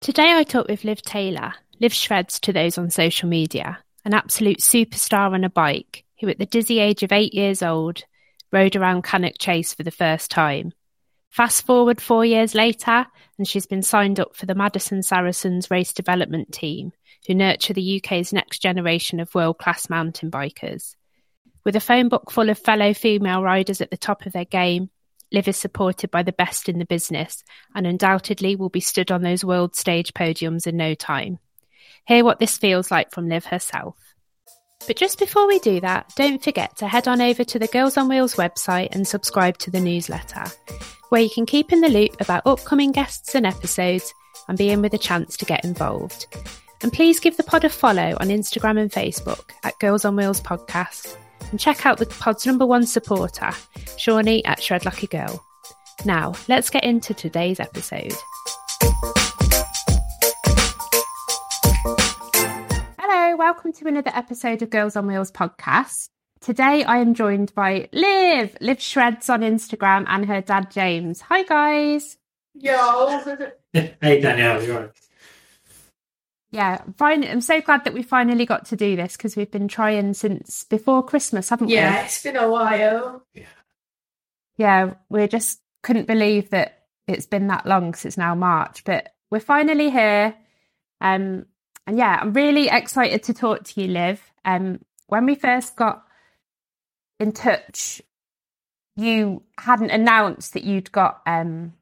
Today I talk with Liv Taylor, Liv Shreds to those on social media, an absolute superstar on a bike who at the dizzy age of eight years old rode around Cannock Chase for the first time. Fast forward four years later, and she's been signed up for the Madison Saracens race development team, who nurture the UK's next generation of world class mountain bikers. With a phone book full of fellow female riders at the top of their game, Liv is supported by the best in the business and undoubtedly will be stood on those world stage podiums in no time. Hear what this feels like from Liv herself. But just before we do that, don't forget to head on over to the Girls on Wheels website and subscribe to the newsletter, where you can keep in the loop about upcoming guests and episodes and be in with a chance to get involved. And please give the pod a follow on Instagram and Facebook at Girls on Wheels Podcast and check out the pod's number one supporter, Shawnee at Shred Like a Girl. Now, let's get into today's episode. Hello, welcome to another episode of Girls on Wheels podcast. Today I am joined by Liv, Liv Shreds on Instagram, and her dad James. Hi guys. Yo. hey Danielle, you're right. Yeah, fine. I'm so glad that we finally got to do this because we've been trying since before Christmas, haven't Yeah, we? Yeah, it's been a while. Yeah, Yeah, we just couldn't believe that it's been that long because it's now March, but we're finally here. Um, and yeah, I'm really excited to talk to you, Liv. Um, when we first got in touch, you hadn't announced that you'd got um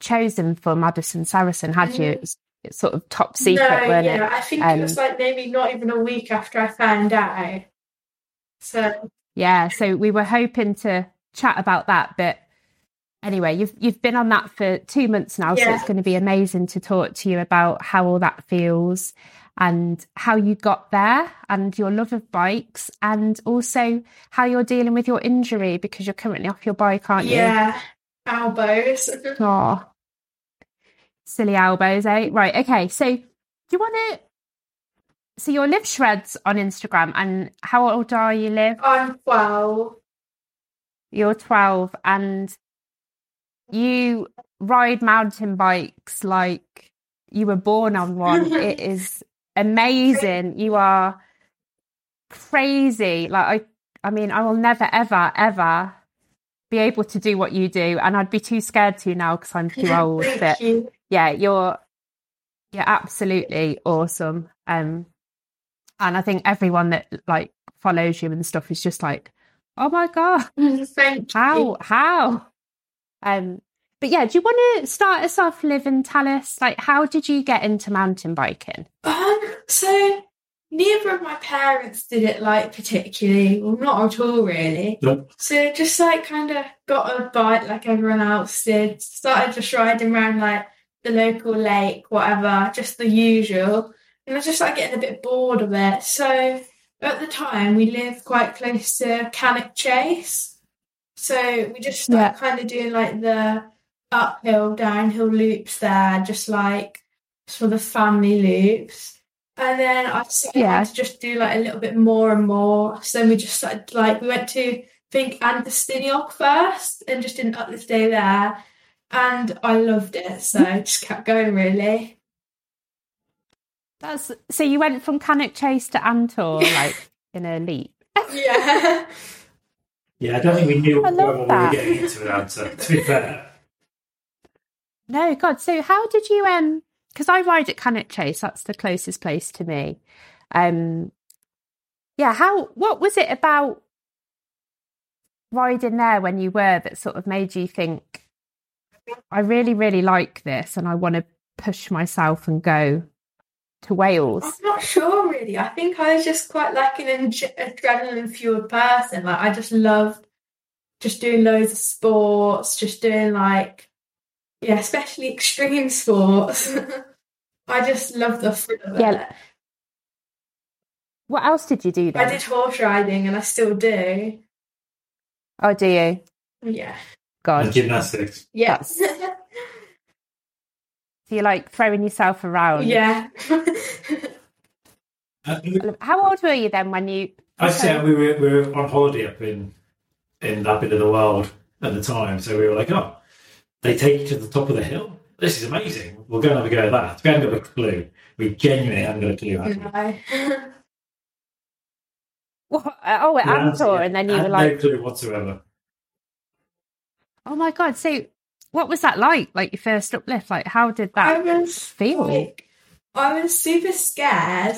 chosen for Madison Saracen, had you? Mm. It was it's sort of top secret, no, weren't yeah, it? I think Um, it was like maybe not even a week after I found out. So Yeah, so we were hoping to chat about that, but anyway, you've you've been on that for two months now, so it's going to be amazing to talk to you about how all that feels and how you got there and your love of bikes and also how you're dealing with your injury because you're currently off your bike, aren't you? yeah, elbows. Oh, silly elbows, eh? Right, okay. So do you want to so your Liv Shreds on Instagram and how old are you, Liv? I'm twelve. You're 12 and you ride mountain bikes like you were born on one. it is amazing. You are crazy. Like I I mean, I will never ever ever be able to do what you do and I'd be too scared to now because I'm too old. But you. yeah, you're you're absolutely awesome. Um and I think everyone that like follows you and stuff is just like, "Oh my god, Thank how you. how um but yeah do you want to start us off liv and tell us like how did you get into mountain biking Um, so neither of my parents did it like particularly, well, not at all really. Nope. So just like kind of got a bike like everyone else did. Started just riding around like the local lake, whatever, just the usual. And I just like getting a bit bored of it. So at the time we lived quite close to Cannock Chase. So we just started Yeah. kind of doing like the uphill, downhill loops there, just like for the family loops. And then I decided Yeah. to just do like a little bit more and more. So then we just started like we went to I think Antur Stiniog first and just did an uplift day there. And I loved it. So I just kept going really. that's so you went from cannock chase to Antur like in a leap Yeah. Yeah, I don't think we knew I what we were getting into without to, to be fair. no god so how did you um because i ride at cannock chase that's the closest place to me um yeah how what was it about riding there when you were that sort of made you think i really really like this and i want to push myself and go to wales I'm not sure really. I think I was just quite like an adrenaline fueled person. Like I just loved just doing loads of sports, just doing like yeah, especially extreme sports. I just love the thrill of Yeah. it. what else did you do then I did horse riding and I still do. oh do you Yeah. And god gymnastics. Yes. so you're like throwing yourself around yeah. Uh, how old were you then when you I said we were we were on holiday up in in that bit of the world at the time, so we were like, oh, they take you to the top of the hill this is amazing. We'll go and have a go at that. We haven't got a clue. We genuinely haven't got a clue. have we? No. What? Oh, at We haven't- and then you had were like, no clue whatsoever. "Oh my god!" So, what was that like? Like your first uplift? Like, how did I that was feel? like, I was super scared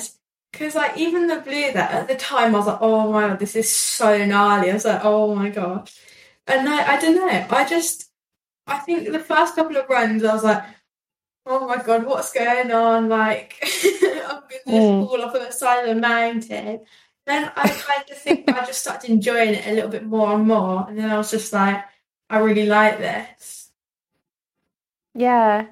because, like, even the blue that at the time, I was like, oh my god, this is so gnarly. I was like, oh my god. And I, I don't know, I just, I think the first couple of runs, I was like, oh my god, what's going on? Like, I'm going to Mm. fall off of the side of the mountain. Then I kind of think I just started enjoying it a little bit more and more. And then I was just like, I really like this. Yeah.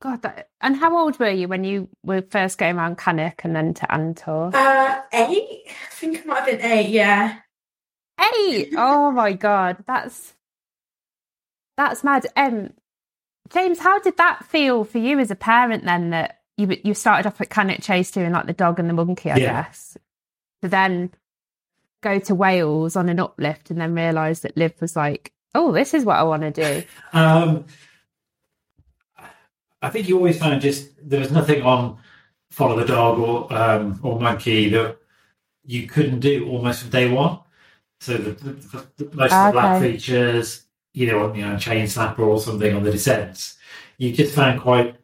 God, that, and how old were you when you were first going around Cannock and then to Antur? Uh, eight? I think I might have been eight, yeah. Eight. Oh my god, that's that's mad. Um, James, how did that feel for you as a parent then? That you you started off at Cannock Chase doing like the dog and the monkey, I Yeah. guess, to then go to Wales on an uplift and then realise that Liv was like, "Oh, this is what I want to do." Um, I think you always found just there was nothing on follow the dog or um, or monkey that you couldn't do almost from day one. So the, the, the, the- most of the black features, you know, you know, chain snapper or something on the descents, you just found quite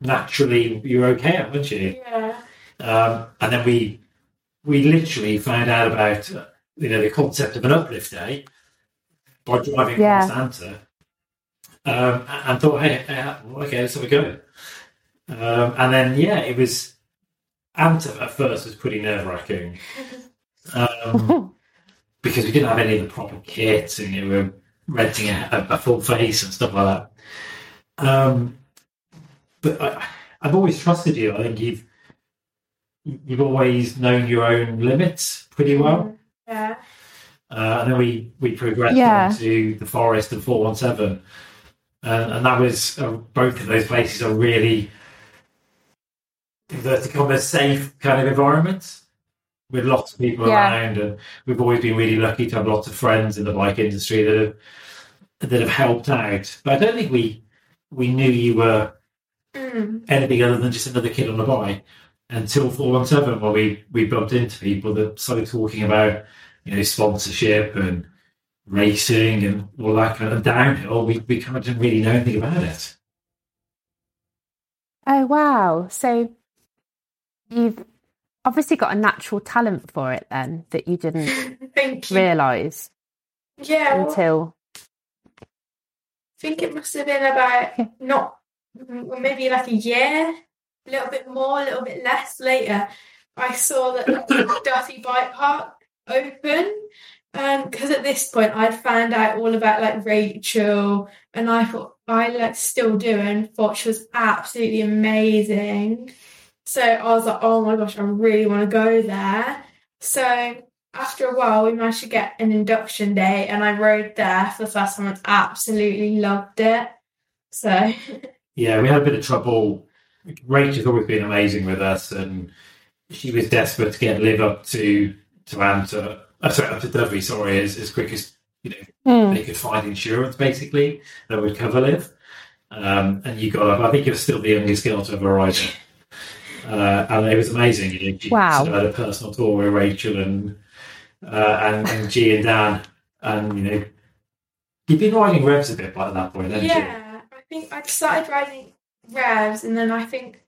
naturally you're okay weren't you? Yeah. Um, and then we we literally found out about you know the concept of an uplift day by driving Yeah. past Antur, um, and thought, hey, hey, well, okay, let's have a go. Um, and then yeah, it was Antur at first was pretty nerve wracking um, because we didn't have any of the proper kits and you know, we were renting a, a, a full face and stuff like that. Um, but I, I've always trusted you. I think you've you've always known your own limits pretty well. Yeah. Uh, and then we we progressed Yeah. on to the forest and four one seven, and and that was uh, both of those places are really inverted commas safe kind of environments with lots of people Yeah. around, and we've always been really lucky to have lots of friends in the bike industry that have that have helped out. But I don't think we we knew you were Mm. anything other than just another kid on a bike until 417 where we, we bumped into people that started talking about you know sponsorship and racing and all that kind of downhill we, we kind of didn't really know anything about it Oh wow! So you've obviously got a natural talent for it then that you didn't you. realise Yeah. well, until I think it must have been about not maybe like a year, a little bit more, a little bit less later. I saw that the Dyfi Bike Park open. Um, and because at this point I'd found out all about like Rachel, and I thought I like still do, and thought she was absolutely amazing. So I was like, oh my gosh, I really want to go there. So after a while, we managed to get an induction day, and I rode there for the first time and absolutely loved it. So, yeah we had a bit of trouble Rachel's always been amazing with us and she was desperate to get Liv up to to Antur uh, sorry up to Dyfi sorry as, as quick as you know they could find insurance basically that would cover Liv. Um, and you got up, I think you're still the youngest girl to ever ride it. Uh, and it was amazing. You know, she Wow. sort of had a personal tour with Rachel and, uh, and, and Gee and Dan. And, you know, you've been riding revs a bit by that point, haven't you? yeah, I think I started riding revs, and then I think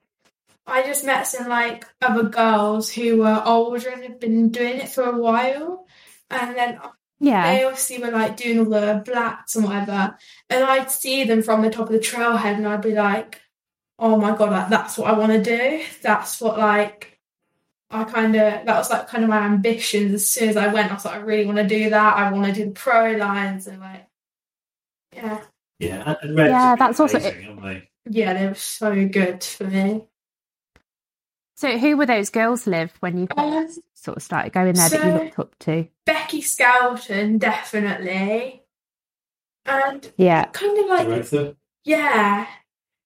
I just met some like other girls who were older and had been doing it for a while. And then yeah, they obviously were like doing all the blacks and whatever. And I'd see them from the top of the trailhead and I'd be like, oh my god, like, that's what I want to do. That's what like I kind of, that was like kind of my ambitions. As soon as I went, I was like, I really want to do that. I want to do the pro lines and like, yeah. Yeah, and, and Yeah, that's also- amazing, haven't they? Yeah, they were so good for me. So who were those girls Liv when you Um, sort of started going there that you so- looked up to? Becci Skelton, definitely. And Yeah. kind of like Dorotha? Yeah,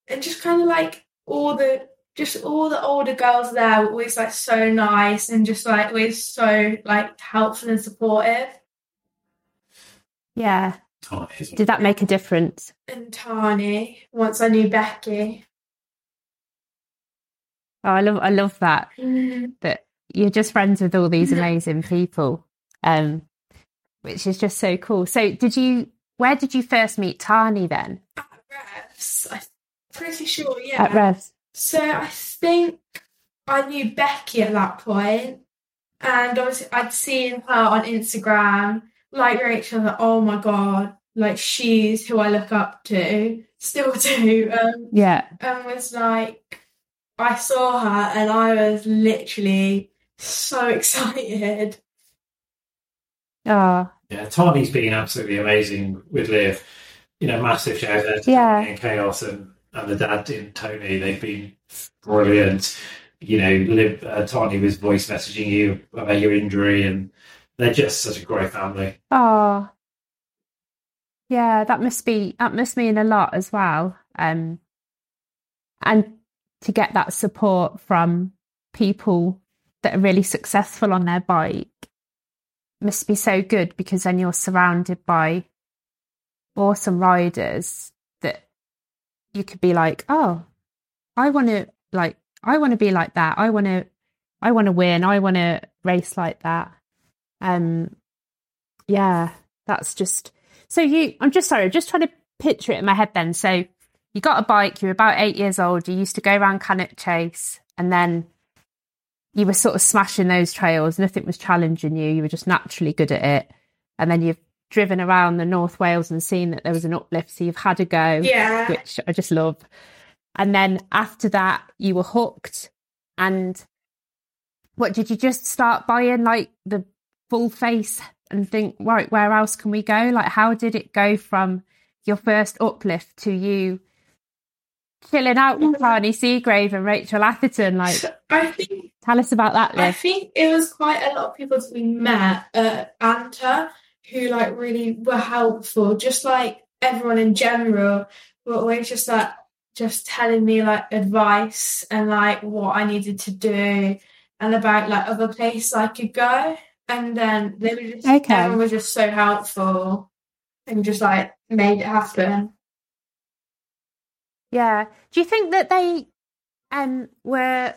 and just kind of like all the just all the older girls there were always like so nice and just like always so like helpful and supportive. Yeah. Tahnee. Did that make a difference? And Tahnee, once I knew Becci. Oh, I love I love that Mm. that you're just friends with all these amazing people, um, which is just so cool. So, did you? Where did you first meet Tahnee then? At Revs, I'm pretty sure, yeah. At Revs. So I think I knew Becci at that point, and obviously I'd seen her on Instagram, like Rachel, like, oh my god, like she's who I look up to, still do, um, Yeah. and was like, I saw her and I was literally so excited. Oh, Yeah, Tahnee's been absolutely amazing with Liv. You know, massive shout out to Yeah. Tahnee and Kaos and, and the dad in Tahnee. They've been brilliant. You know, Liv, uh, Tony was voice messaging you about your injury, and they're just such a great family. oh, yeah. That must be that must mean a lot as well. Um, and to get that support from people that are really successful on their bike must be so good because then you're surrounded by awesome riders you could be like, oh, I want to like, I want to be like that. I want to, I want to win. I want to race like that. Um, yeah, that's just so you. I'm just sorry. I'm just trying to picture it in my head. Then, so you got a bike. You're about eight years old. You used to go around Cannock Chase, and then you were sort of smashing those trails. Nothing was challenging you. You were just naturally good at it. And then you've driven around the North Wales and seen that there was an uplift, so you've had a go, Yeah. which I just love. And then after that, you were hooked. And what did you just start buying like the full face and think, right, where else can we go? Like, how did it go from your first uplift to you chilling out with mm-hmm. Tahnee Seagrave and Rachel Atherton? Like, I think tell us about that, I think it was quite a lot of people that we met at Antur who like really were helpful. Just like everyone in general were always just like just telling me like advice and like what I needed to do and about like other places I could go. And then they were just Okay. everyone was just so helpful and just like made it happen. Yeah. Do you think that they um were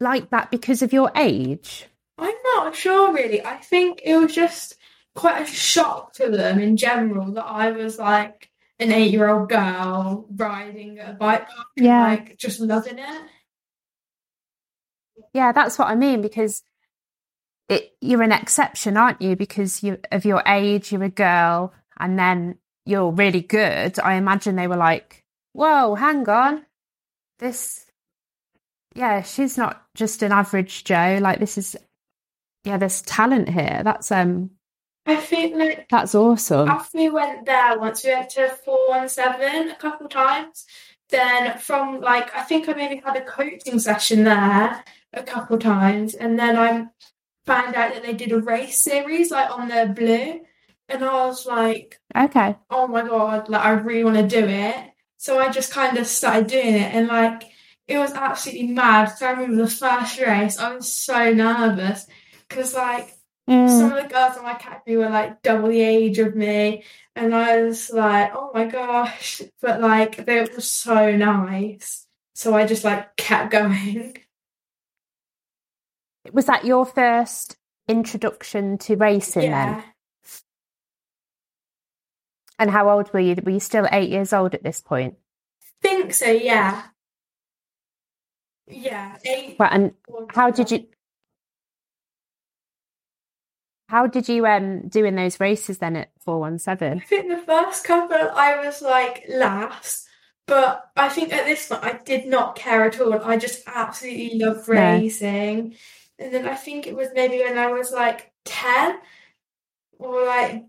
like that because of your age? I'm not sure really. I think it was just quite a shock to them in general that I was like an eight year old girl riding a bike park and Yeah. like just loving it. Yeah, that's what I mean because it you're an exception, aren't you? Because you of your age, you're a girl, and then you're really good. I imagine they were like, "Whoa, hang on, this, yeah, she's not just an average Joe. Like this is, yeah, there's talent here. That's um, I think like that's awesome. after we went there once we went to four one seven a couple times. Then from like I think I maybe had a coaching session there a couple times and then I found out that they did a race series like on the blue and I was like Okay, oh my god, like I really want to do it. So I just kind of started doing it, and like it was absolutely mad. So I remember the first race, I was so nervous because like Mm. some of the girls in my category were like double the age of me, and I was like, oh my gosh, but like they were so nice. So I just like kept going. was that your first introduction to racing then? And how old were you? Were you still eight years old at this point? think so. Yeah, yeah. Eight. Well, and how did you? How did you um do in those races then at four one I think the first couple I was like last, but I think at this point I did not care at all. I just absolutely loved racing. And then I think it was maybe when I was like 10 or like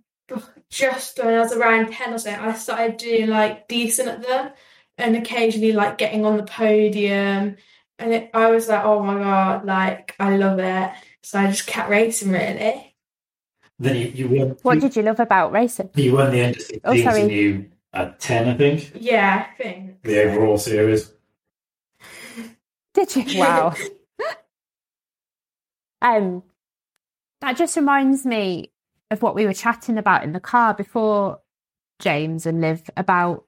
just when I was around 10 or so, I started doing like decent at them and occasionally like getting on the podium. And it, I was like, oh my God, like I love it. So I just kept racing really. Then you, you won. What you, did you love about racing? you won the under 16s Oh, sorry. and you at 10, I think, Yeah, I think. the overall series. Did you? Wow. um, that just reminds me of what we were chatting about in the car before James and Liv about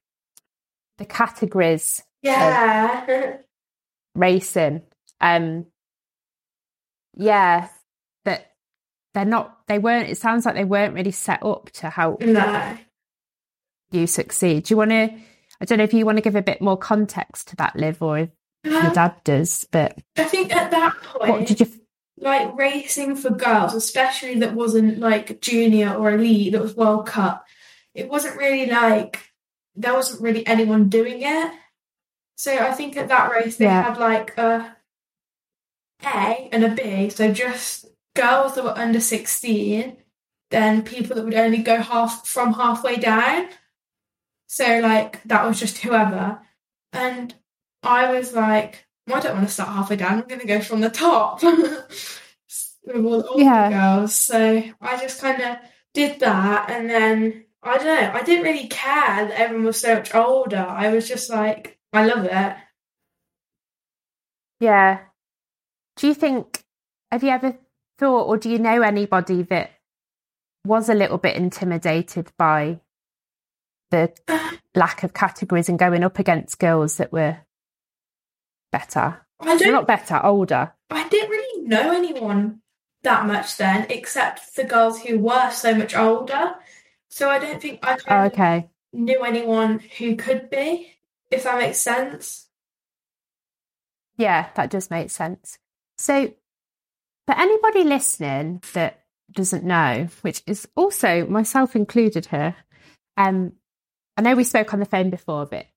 the categories Yeah. racing. Um, yeah, that they're not. They weren't. It sounds like they weren't really set up to help no. you succeed. Do you want to? I don't know if you want to give a bit more context to that, Liv or if your Um, dad does. But I think at that point, what did you? like racing for girls, especially that wasn't like junior or elite, that was World Cup, it wasn't really like there wasn't really anyone doing it. So I think at that race they Yeah. had like a A and a B, so just girls that were under sixteen, then people that would only go half from halfway down. So like that was just whoever. And I was like, well, I don't want to start halfway down. I'm going to go from the top with all the older Yeah. girls. So I just kind of did that, and then I don't know. I didn't really care that everyone was so much older. I was just like, I love it. Yeah. Do you think? Have you ever thought, or do you know anybody that was a little bit intimidated by the lack of categories and going up against girls that were better? I don't. not better, older. I didn't really know anyone that much then, except the girls who were so much older. So I don't think I Oh, okay. knew anyone who could be, if that makes sense. Yeah, that does make sense. So, for anybody listening that doesn't know, which is also myself included here, um, I know we spoke on the phone before, but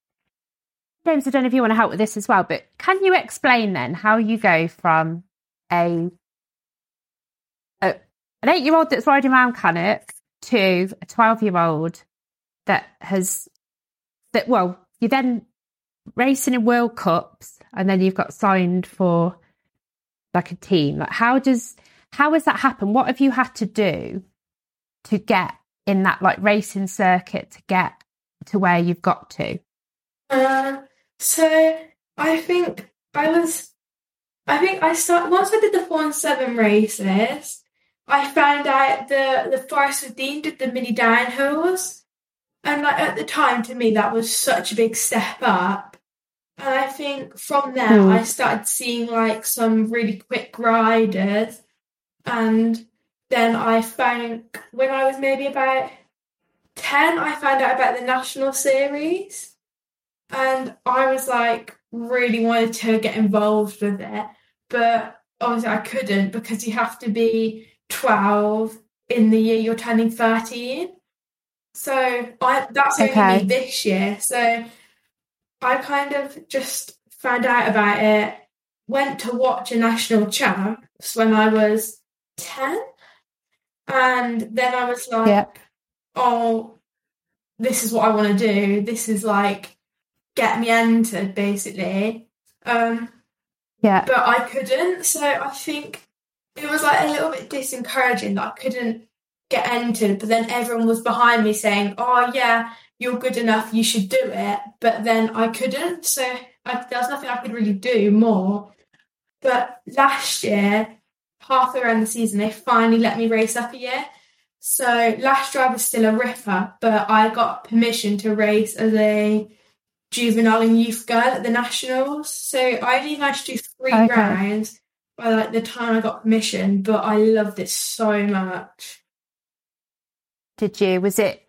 James, I don't know if you want to help with this as well, but can you explain then how you go from a, a an eight year old that's riding around Cannock to a 12 year old that has, that, well, you're then racing in World Cups and then you've got signed for like a team. Like how does how has that happened? What have you had to do to get in that like racing circuit to get to where you've got to? Uh, so I think I was, I think I started once I did the four and seven races. I found out the the Forest of Dean did the mini downhills, and like at the time to me that was such a big step up. And I think from there Hmm. I started seeing like some really quick riders, and then I found when I was maybe about ten, I found out about the national series and I was like really wanted to get involved with it, but obviously I couldn't because you have to be 12 in the year you're turning 13. So I that's only Okay. me this year. So I kind of just found out about it, went to watch a national champs when I was 10, and then I was like, Yeah. oh, this is what I want to do. This is like get me entered basically. Um, Yeah. but I couldn't. So I think it was like a little bit disencouraging that I couldn't get entered. But then everyone was behind me saying, "Oh yeah, you're good enough. You should do it." But then I couldn't. So I, there was nothing I could really do more. But last year, halfway around the season, they finally let me race up a year. So last year I was still a ripper, but I got permission to race as a juvenile and youth girl at the nationals. So I only managed to do three Okay. rounds by like the time I got permission, but I loved it so much. Did you? Was it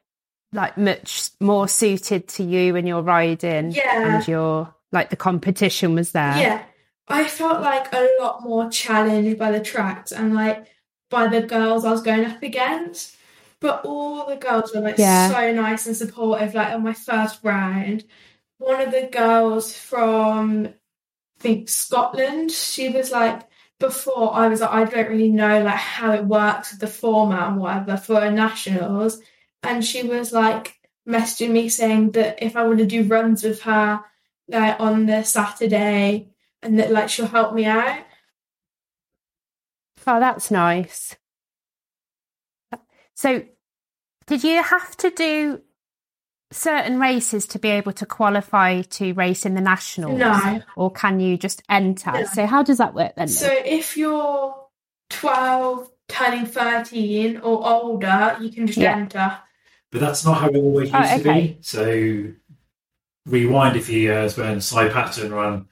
like much more suited to you and your riding? Yeah. And your like the competition was there? Yeah, I felt like a lot more challenged by the tracks and like by the girls I was going up against. But all the girls were like Yeah. so nice and supportive. Like on my first round, one of the girls from I think Scotland, she was like before I was like I don't really know like how it works with the format and whatever for nationals. And she was like messaging me saying that if I want to do runs with her like on the Saturday and that like she'll help me out. Oh, that's nice. So, did you have to do certain races to be able to qualify to race in the nationals? No. Or can you just enter? No. So, how does that work then? So if you're 12, turning 13 or older, you can just Yeah. enter. But that's not how it always oh, used Oh, to be. So rewind uh, a few years when Si Paton ran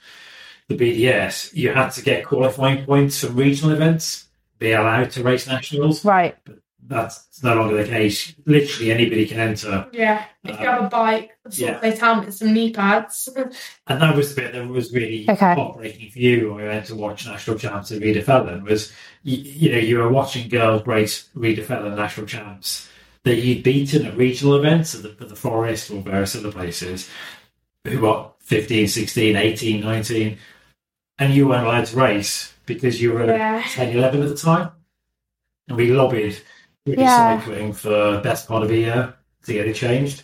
the BDS, you had to get qualifying points from regional events, be allowed to race nationals. Right. But That's no longer the case. Literally anybody can enter. Yeah, if you have a bike, a yeah. soft plate helmet, some knee pads. And that was the bit that was really Okay. heartbreaking for you when we went to watch national champs at Rhyd-y-Felin was, you, you know, you were watching girls race Rhyd-y-Felin national champs that you'd beaten at regional events at the, at the Forest or various other places who were 15, 16, 18, 19, and you weren't allowed to race because you were Yeah. 10, 11 at the time. And we lobbied British Yeah. cycling for best part of a year to get it changed.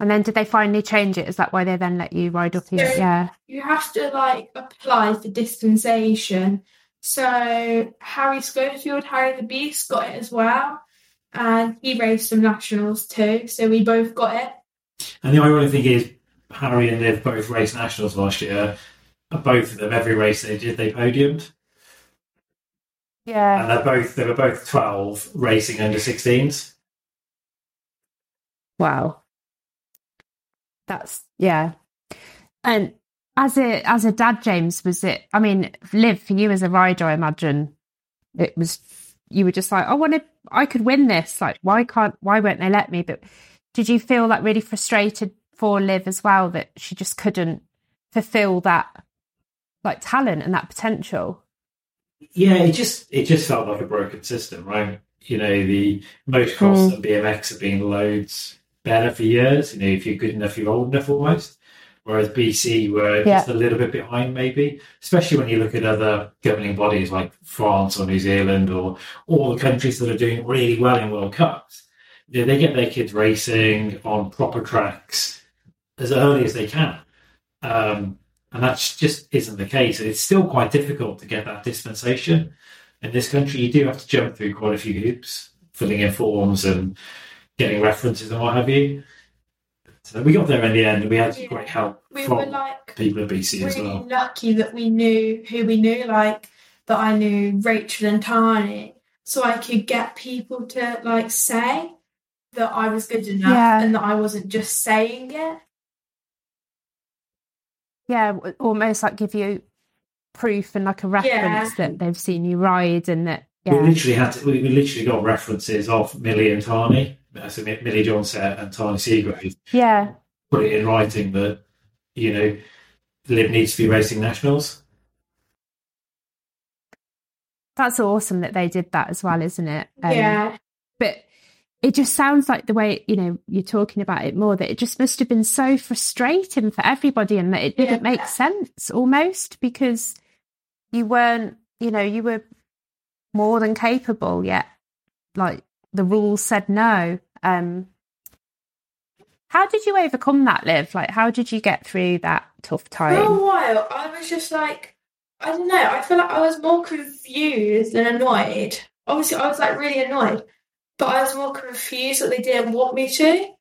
And then did they finally change it? Is that why they then let you ride up here? So- Yeah. you have to like apply for dispensation. So Harry Schofield, Harry the Beast, got it as well, and he raced some nationals too. So we both got it. And the ironic thing is, Harry and Liv both raced nationals last year. Uh, both of them, every race they did, they podiumed. Yeah. And they're both they were both twelve racing under 16s. Wow. That's yeah. And as a as a dad, James, was it I mean, Liv for you as a rider, I imagine it was you were just like, I want to I could win this. Like, why can't why won't they let me? But did you feel like really frustrated for Liv as well that she just couldn't fulfill that like talent and that potential? Yeah, it just it just felt like a broken system, right? You know, the motocross Mm. and BMX have been loads better for years. You know, if you're good enough, you're old enough almost. Whereas BC were Yeah. just a little bit behind, maybe, especially when you look at other governing bodies like France or New Zealand or all the countries that are doing really well in World Cups. You know, they get their kids racing on proper tracks as early as they can. Um, and that just isn't the case. And it's still quite difficult to get that dispensation. In this country, you do have to jump through quite a few hoops, filling in forms and getting references and what have you. So we got there in the end, and we had Yeah. great help We from were like people at BC as really well. lucky that we knew who we knew, like that I knew Rachel and Tahnee, so I could get people to like say that I was good enough Yeah. and that I wasn't just saying it. Yeah, almost like give you proof and like a reference that they've seen you ride and that We literally had to, we, we literally got references of Millie and Tahnee, so Mi- Millie Johnset and Tahnee Seagrave, Yeah. put it in writing that you know Liv needs to be racing nationals. That's awesome that they did that as well, isn't it? Um, yeah, But it just sounds like the way, you know, you're talking about it more, that it just must have been so frustrating for everybody and that it didn't Yeah. make sense almost because you weren't, you know, you were more than capable yet. Like the rules said no. Um, how did you overcome that, Liv? Like, how did you get through that tough time? for a while I was just like, I don't know. I feel like I was more confused than annoyed. Obviously, I was like really annoyed, but I was more confused that they didn't want me to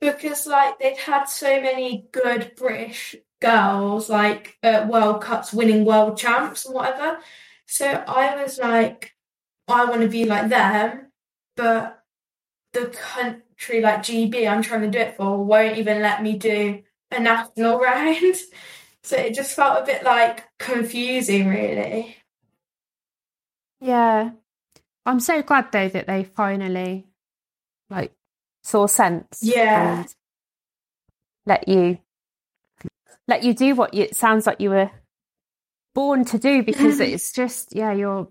because like they'd had so many good British girls like at World Cups winning world champs and whatever. So I was like, I want to be like them, but the country like GB I'm trying to do it for won't even let me do a national round. So it just felt a bit like confusing, really. Yeah. I'm so glad though that they finally like saw sense. Yeah. And let you let you do what you, it sounds like you were born to do because it's just yeah, you're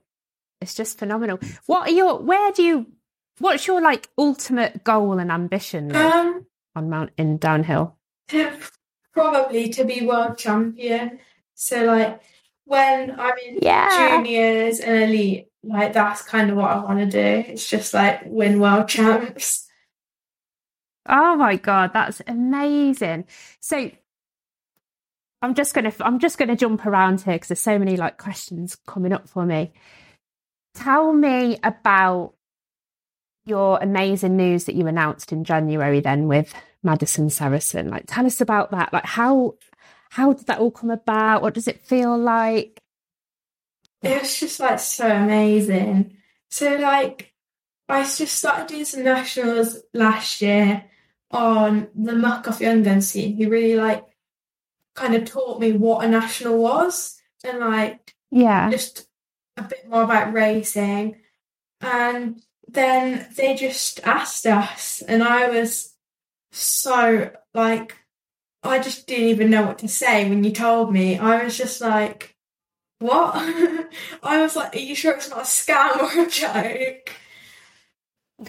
it's just phenomenal. What are your where do you what's your like ultimate goal and ambition Liv, Um, on mountain downhill? probably to be world champion. So like when I'm in Yeah. juniors and elite, like that's kind of what I want to do. It's just like win world champs. Oh my god, that's amazing. So I'm just gonna I'm just gonna jump around here because there's so many like questions coming up for me. Tell me about your amazing news that you announced in January then with Madison Saracen. Like tell us about that. Like how how did that all come about? What does it feel like? It was just like so amazing. So like I just started doing some nationals last year on the Muc-Off Young Guns team, who really like kind of taught me what a national was and like Yeah. just a bit more about racing. And then they just asked us, and I was so like, I just didn't even know what to say when you told me. I was just like, what? I was like, are you sure it's not a scam or a joke?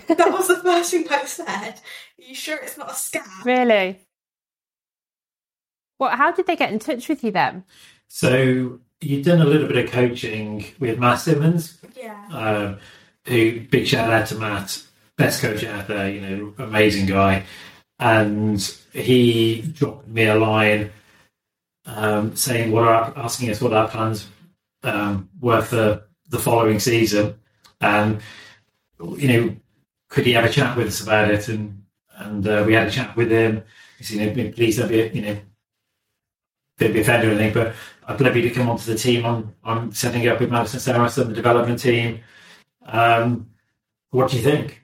that was the first thing I said. Are you sure it's not a scam? Really? What? How did they get in touch with you then? So you've done a little bit of coaching with Matt Simmons, Yeah. um, who big shout out to Matt, best coach out there, you know, amazing guy. And he dropped me a line um, saying what our, asking us what our plans um, were for the following season, and you know, could he have a chat with us about it? And and uh, we had a chat with him. He said, you know, please don't be, you know, don't be offended or anything, but I'd love you to come onto the team. I'm I'm setting up with Madison Saracen, the development team. Um, what do you think?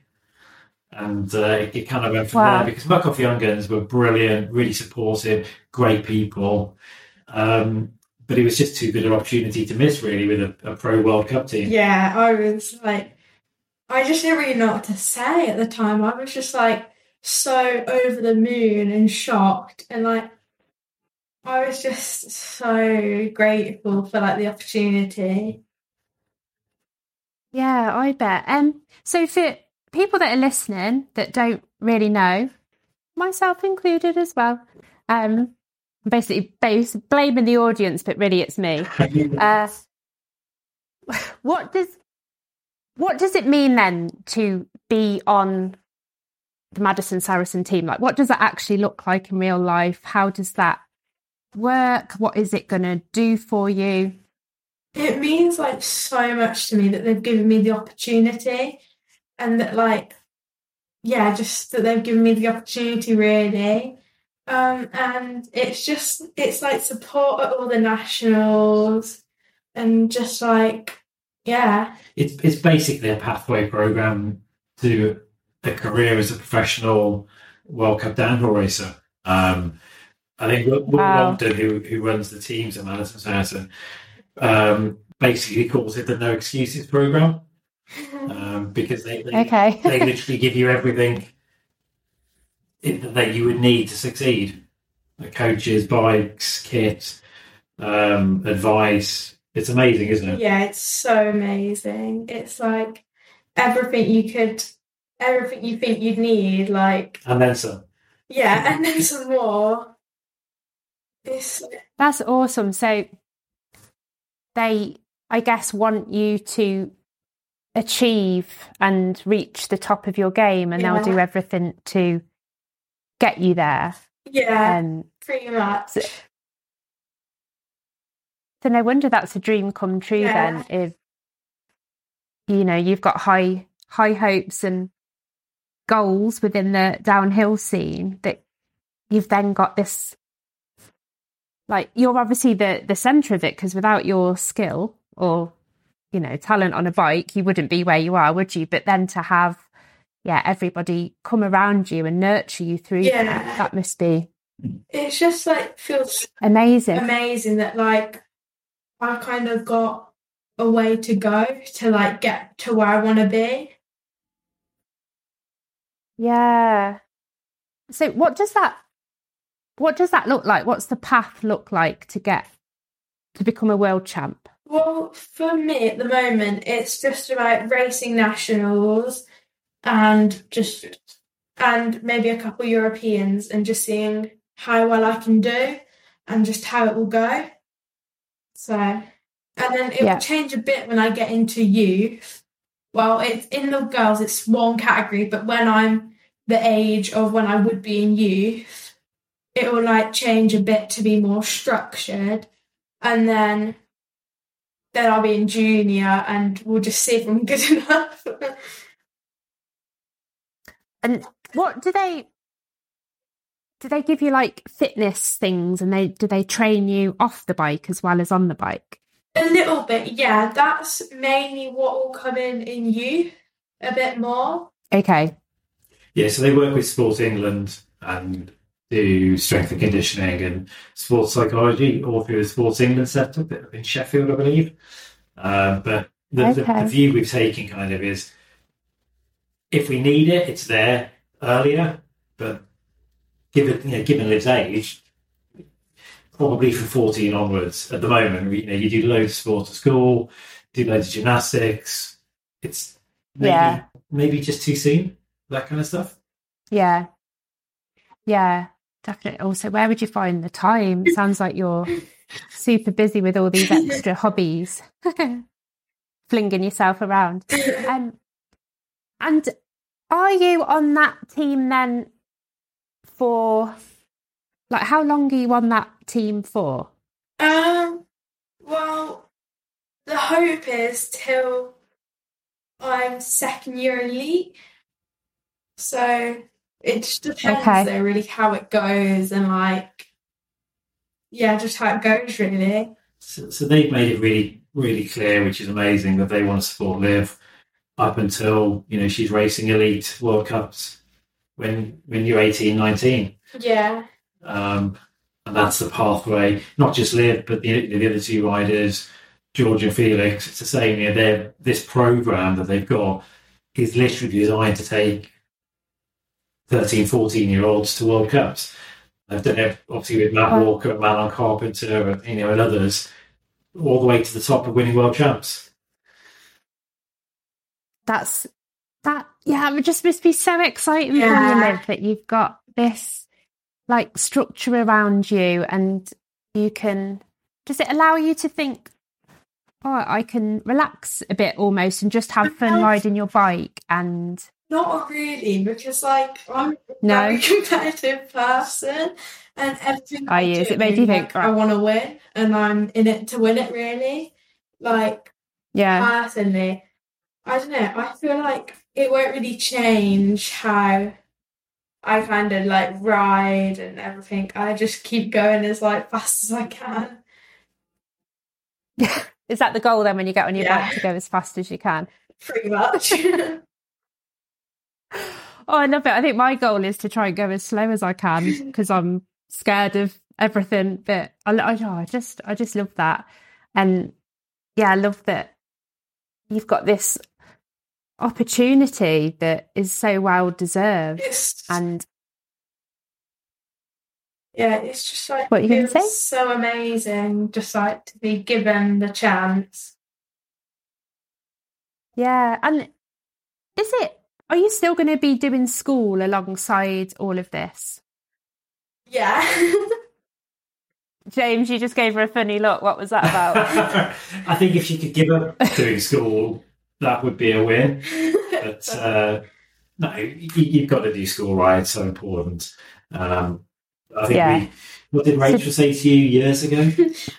And uh, it, it kind of went from Wow. there because Muc-Off Young Guns were brilliant, really supportive, great people. Um, but it was just too good an opportunity to miss, really, with a, a pro World Cup team. Yeah, I was like, I just didn't really know what to say at the time. I was just like so over the moon and shocked, and like, I was just so grateful for like the opportunity. Yeah, I bet. Um, so for people that are listening that don't really know, myself included as well, um, I'm basically bas- blaming the audience, but really it's me. Uh, what does what does it mean then to be on the Madison Saracen team? Like, what does that actually look like in real life? How does that work? What is it going to do for you? It means like so much to me that they've given me the opportunity, and that like, yeah, just that they've given me the opportunity really. Um, and it's just it's like support at all the nationals, and just like yeah, it's it's basically a pathway program to a career as a professional World Cup downhill racer. Um, I think Will, Will Wow. Longdon, who who runs the teams at Madison Saracen, um, basically calls it the No Excuses program um, because they they, Okay. they literally give you everything that you would need to succeed: the coaches, bikes, kit, um, advice. It's amazing, isn't it? yeah, it's so amazing. It's like everything you could, everything you think you'd need, like And then some. yeah, and then some more. It's That's awesome. So they, I guess, want you to achieve and reach the top of your game, and Yeah. they'll do everything to get you there. yeah, Um, pretty much. so- so no wonder that's a dream come true. Yeah. Then, if you know you've got high high hopes and goals within the downhill scene, that you've then got this like you're obviously the the center of it because without your skill or you know talent on a bike you wouldn't be where you are would you but then to have yeah everybody come around you and nurture you through Yeah. that, that must be It's just like feels amazing amazing that like I've kind of got a way to go to like get to where I want to be. yeah so what does that what does that look like what's the path look like to get to become a world champ Well, for me at the moment, it's just about racing nationals and just and maybe a couple Europeans and just seeing how well I can do and just how it will go. So, and then it Yeah. will change a bit when I get into youth. Well, it's in the girls, it's one category, but when I'm the age of when I would be in youth, it will like change a bit to be more structured. And then then I'll be in junior and we'll just see if I'm good enough. and what do they do they give you like fitness things and they do they train you off the bike as well as on the bike a little bit, yeah. That's mainly what will come in in you a bit more. Okay. Yeah, so they work with Sports England and do strength and conditioning and sports psychology, all through the Sports England setup in Sheffield, I believe. Um, but the, Okay. the, the view we've taken kind of is if we need it, it's there earlier. But given you know, given Liv's age, probably from fourteen onwards. At the moment, you know, you do loads of sport at school, do loads of gymnastics. It's maybe Yeah. maybe just too soon. That kind of stuff. Yeah. Yeah, definitely. Also, where would you find the time? Sounds like you're super busy with all these extra hobbies, flinging yourself around. Um, and are you on that team then for like how long are you on that team for? Um, well, the hope is till I'm second year elite. So it just depends, Okay. though, really, how it goes and like, yeah, just how it goes, really. So, so they've made it really, really clear, which is amazing, that they want to support Liv up until you know she's racing elite World Cups when when you're 18, 19. Yeah, Um, and that's the pathway. Not just Liv, but the, the other two riders, George and Felix. It's the same. You know, they're, this program that they've got is literally designed to take 13, 14 year olds to World Cups. I've done it obviously with Matt Wow. Walker, Manon Carpenter, and, you know, and others, all the way to the top of winning world champs. That's that. Yeah, it just must be so exciting for you, Liv, that you've got this like structure around you, and you can. Does it allow you to think? Oh, I can relax a bit almost and just have fun riding your bike and not really, because like I'm a No. very competitive person, and everything. I? Has do, it made you think, like, I want to win, and I'm in it to win it. Really, like yeah, personally, I don't know. I feel like it won't really change how I kind of like ride and everything. I just keep going as like fast as I can. Yeah. is that the goal then when you get on your Yeah. bike to go as fast as you can? Pretty much. Oh, I love it. I think my goal is to try and go as slow as I can because I'm scared of everything. But I, I, oh, I just, I just love that, and yeah, I love that you've got this opportunity that is so well deserved. it's And yeah, it's just like What you say? so amazing, just like to be given the chance. yeah, and is it? Are you still going to be doing school alongside all of this? Yeah. James, you just gave her a funny look. What was that about? I think if she could give up doing school, that would be a win. But uh, no, you, you've got to do school right. It's so important. Um, I think Yeah. we. What did Rachel say to you years ago?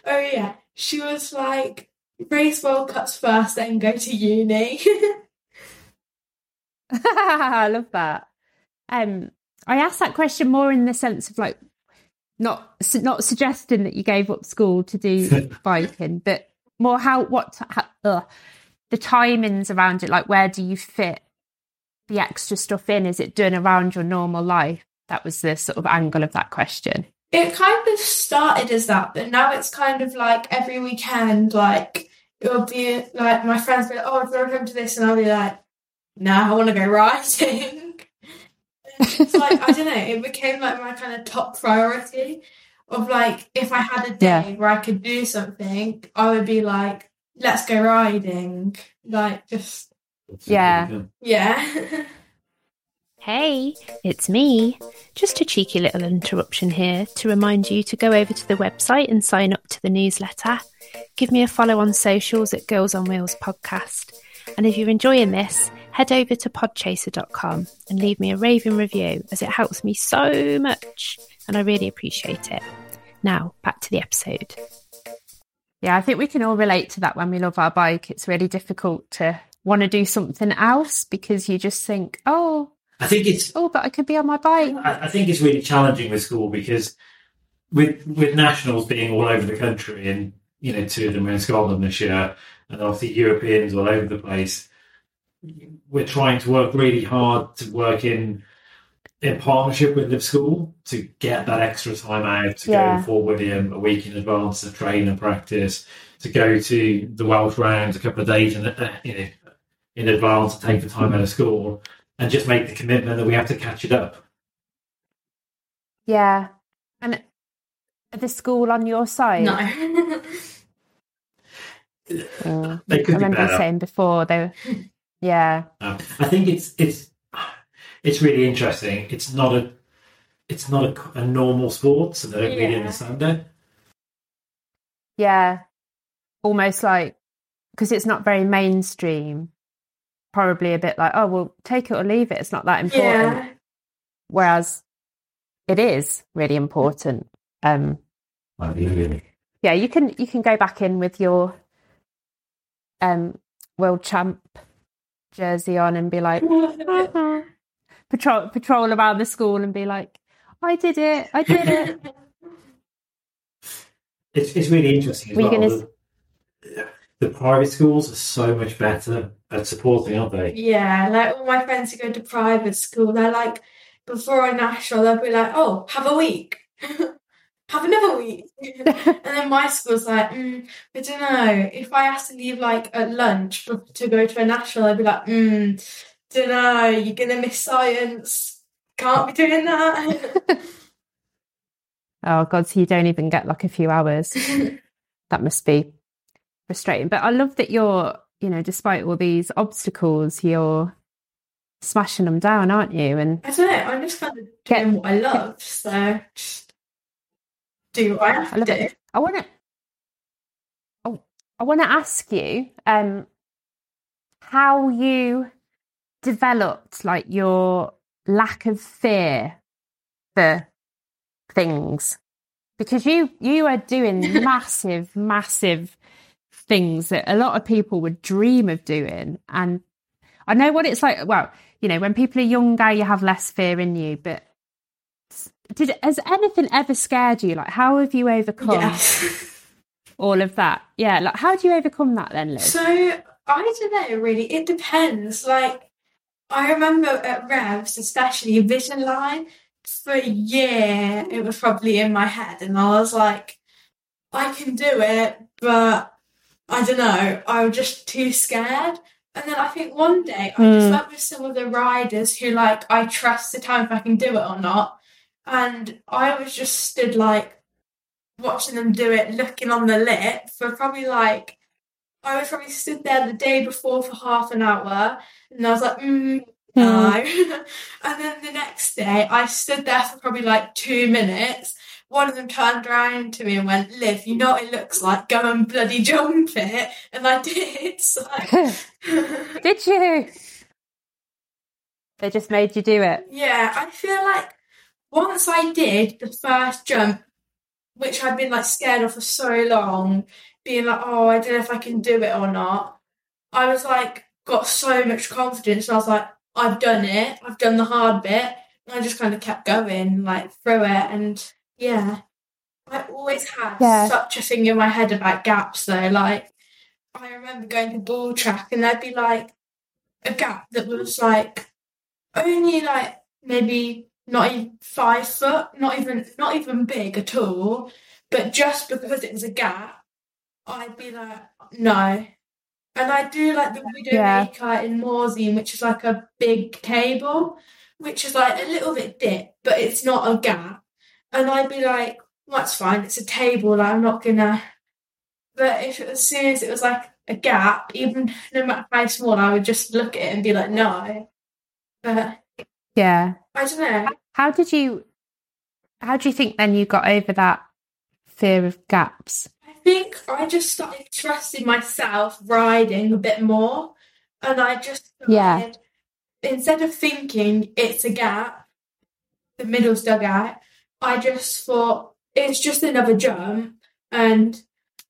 oh yeah, she was like race World Cups first, then go to uni. I love that. Um, I asked that question more in the sense of like not su- not suggesting that you gave up school to do biking, but more how what how, ugh, the timings around it. Like, where do you fit the extra stuff in? Is it done around your normal life? That was the sort of angle of that question. it kind of started as that, but now it's kind of like every weekend, like it'll be like my friends be like, "Oh, do you want to come to this?" and I'll be like, "Nah, I want to go riding." it's like I don't know. It became like my kind of top priority of like if I had a day Yeah. where I could do something, I would be like, "Let's go riding!" Like just Yeah. yeah. Hey, it's me. Just a cheeky little interruption here to remind you to go over to the website and sign up to the newsletter. Give me a follow on socials at Girls on Wheels podcast. And if you're enjoying this, head over to podchaser.com and leave me a raving review as it helps me so much and I really appreciate it. Now, back to the episode. Yeah, I think we can all relate to that when we love our bike. It's really difficult to want to do something else because you just think, oh, I think it's oh, but I could be on my bike. I, I think it's really challenging with school because with with nationals being all over the country and you know two of them are in Scotland this year and obviously Europeans all over the place. We're trying to work really hard to work in in partnership with Live School to get that extra time out to Yeah. go Fort William a week in advance to train and practice, to go to the Welsh rounds a couple of days in, uh, you know, in advance to take the time out of school and just make the commitment that we have to catch it up. Yeah. And are the school on your side? No. They I could be remember you better. saying before they were, yeah. Um, I think it's it's it's really interesting. It's not a it's not a, a normal sport, so they don't really Yeah. understand it. Yeah. Almost like, because it's not very mainstream, probably a bit like, oh, well, take it or leave it. It's not that important. yeah. Whereas it is really important. Um, yeah, you can you can go back in with your um world champ jersey on and be like mm-hmm. patrol patrol around the school and be like, I did it, I did it. It's it's really interesting as well. gonna The, the private schools are so much better at supporting, aren't they? Yeah, like all my friends who go to private school, they're like, before a national, they'll be like, oh, have a week. have another week. and then my school's like, mm, I don't know. If I have to leave like at lunch for- to go to a national, I'd be like, mm, don't know. You're going to miss science. Can't be doing that. Oh god, so you don't even get like a few hours. that must be frustrating. But I love that you're, you know, despite all these obstacles, you're smashing them down, aren't you? And I don't know. I'm just kind of Get- doing what I love. So just do what I have I love to it. I want to. Oh, I want to ask you um, how you developed like your lack of fear for things because you you are doing massive, massive things that a lot of people would dream of doing, and I know what it's like. Well, you know, when people are younger, you have less fear in you, but. Did has anything ever scared you? Like, how have you overcome Yeah. all of that. Yeah, like how do you overcome that then, Liv? So I don't know really. It depends. Like I remember at Revs, especially Vision Line, for a year it was probably in my head, and I was like, I can do it, but I don't know. I was just too scared. And then I think one day I just Hmm. went with some of the riders who like I trust the time if I can do it or not. And I was just stood like watching them do it, looking on the lip for probably like I was probably stood there the day before for half an hour, and I was like, mm, no. and then the next day, I stood there for probably like two minutes. One of them turned around to me and went, "Liv, you know what it looks like? Go and bloody jump it." And I did. So. Did you? They just made you do it. Yeah, I feel like once I did the first jump, which I'd been like scared of for so long, being like, oh, I don't know if I can do it or not. I was like, got so much confidence, and I was like, I've done it. I've done the hard bit. And I just kind of kept going, like through it, and yeah, I always had Yeah. such a thing in my head about gaps, though. Like, I remember going to ball track, and there'd be like a gap that was like only like maybe not even five foot, not even not even big at all. But just because it was a gap, I'd be like, no. And I do like the Yeah. Widowmaker in Morzine, which is like a big table, which is like a little bit dip, but it's not a gap. And I'd be like, well, that's fine, it's a table, like, I'm not gonna. But if as soon as it was like a gap, even no matter how small, I would just look at it and be like, no. But Yeah. I don't know. How did you? How do you think then you got over that fear of gaps? I think I just started trusting myself riding a bit more. And I just Yeah. instead of thinking it's a gap, the middle's dug out, I just thought it's just another jump. And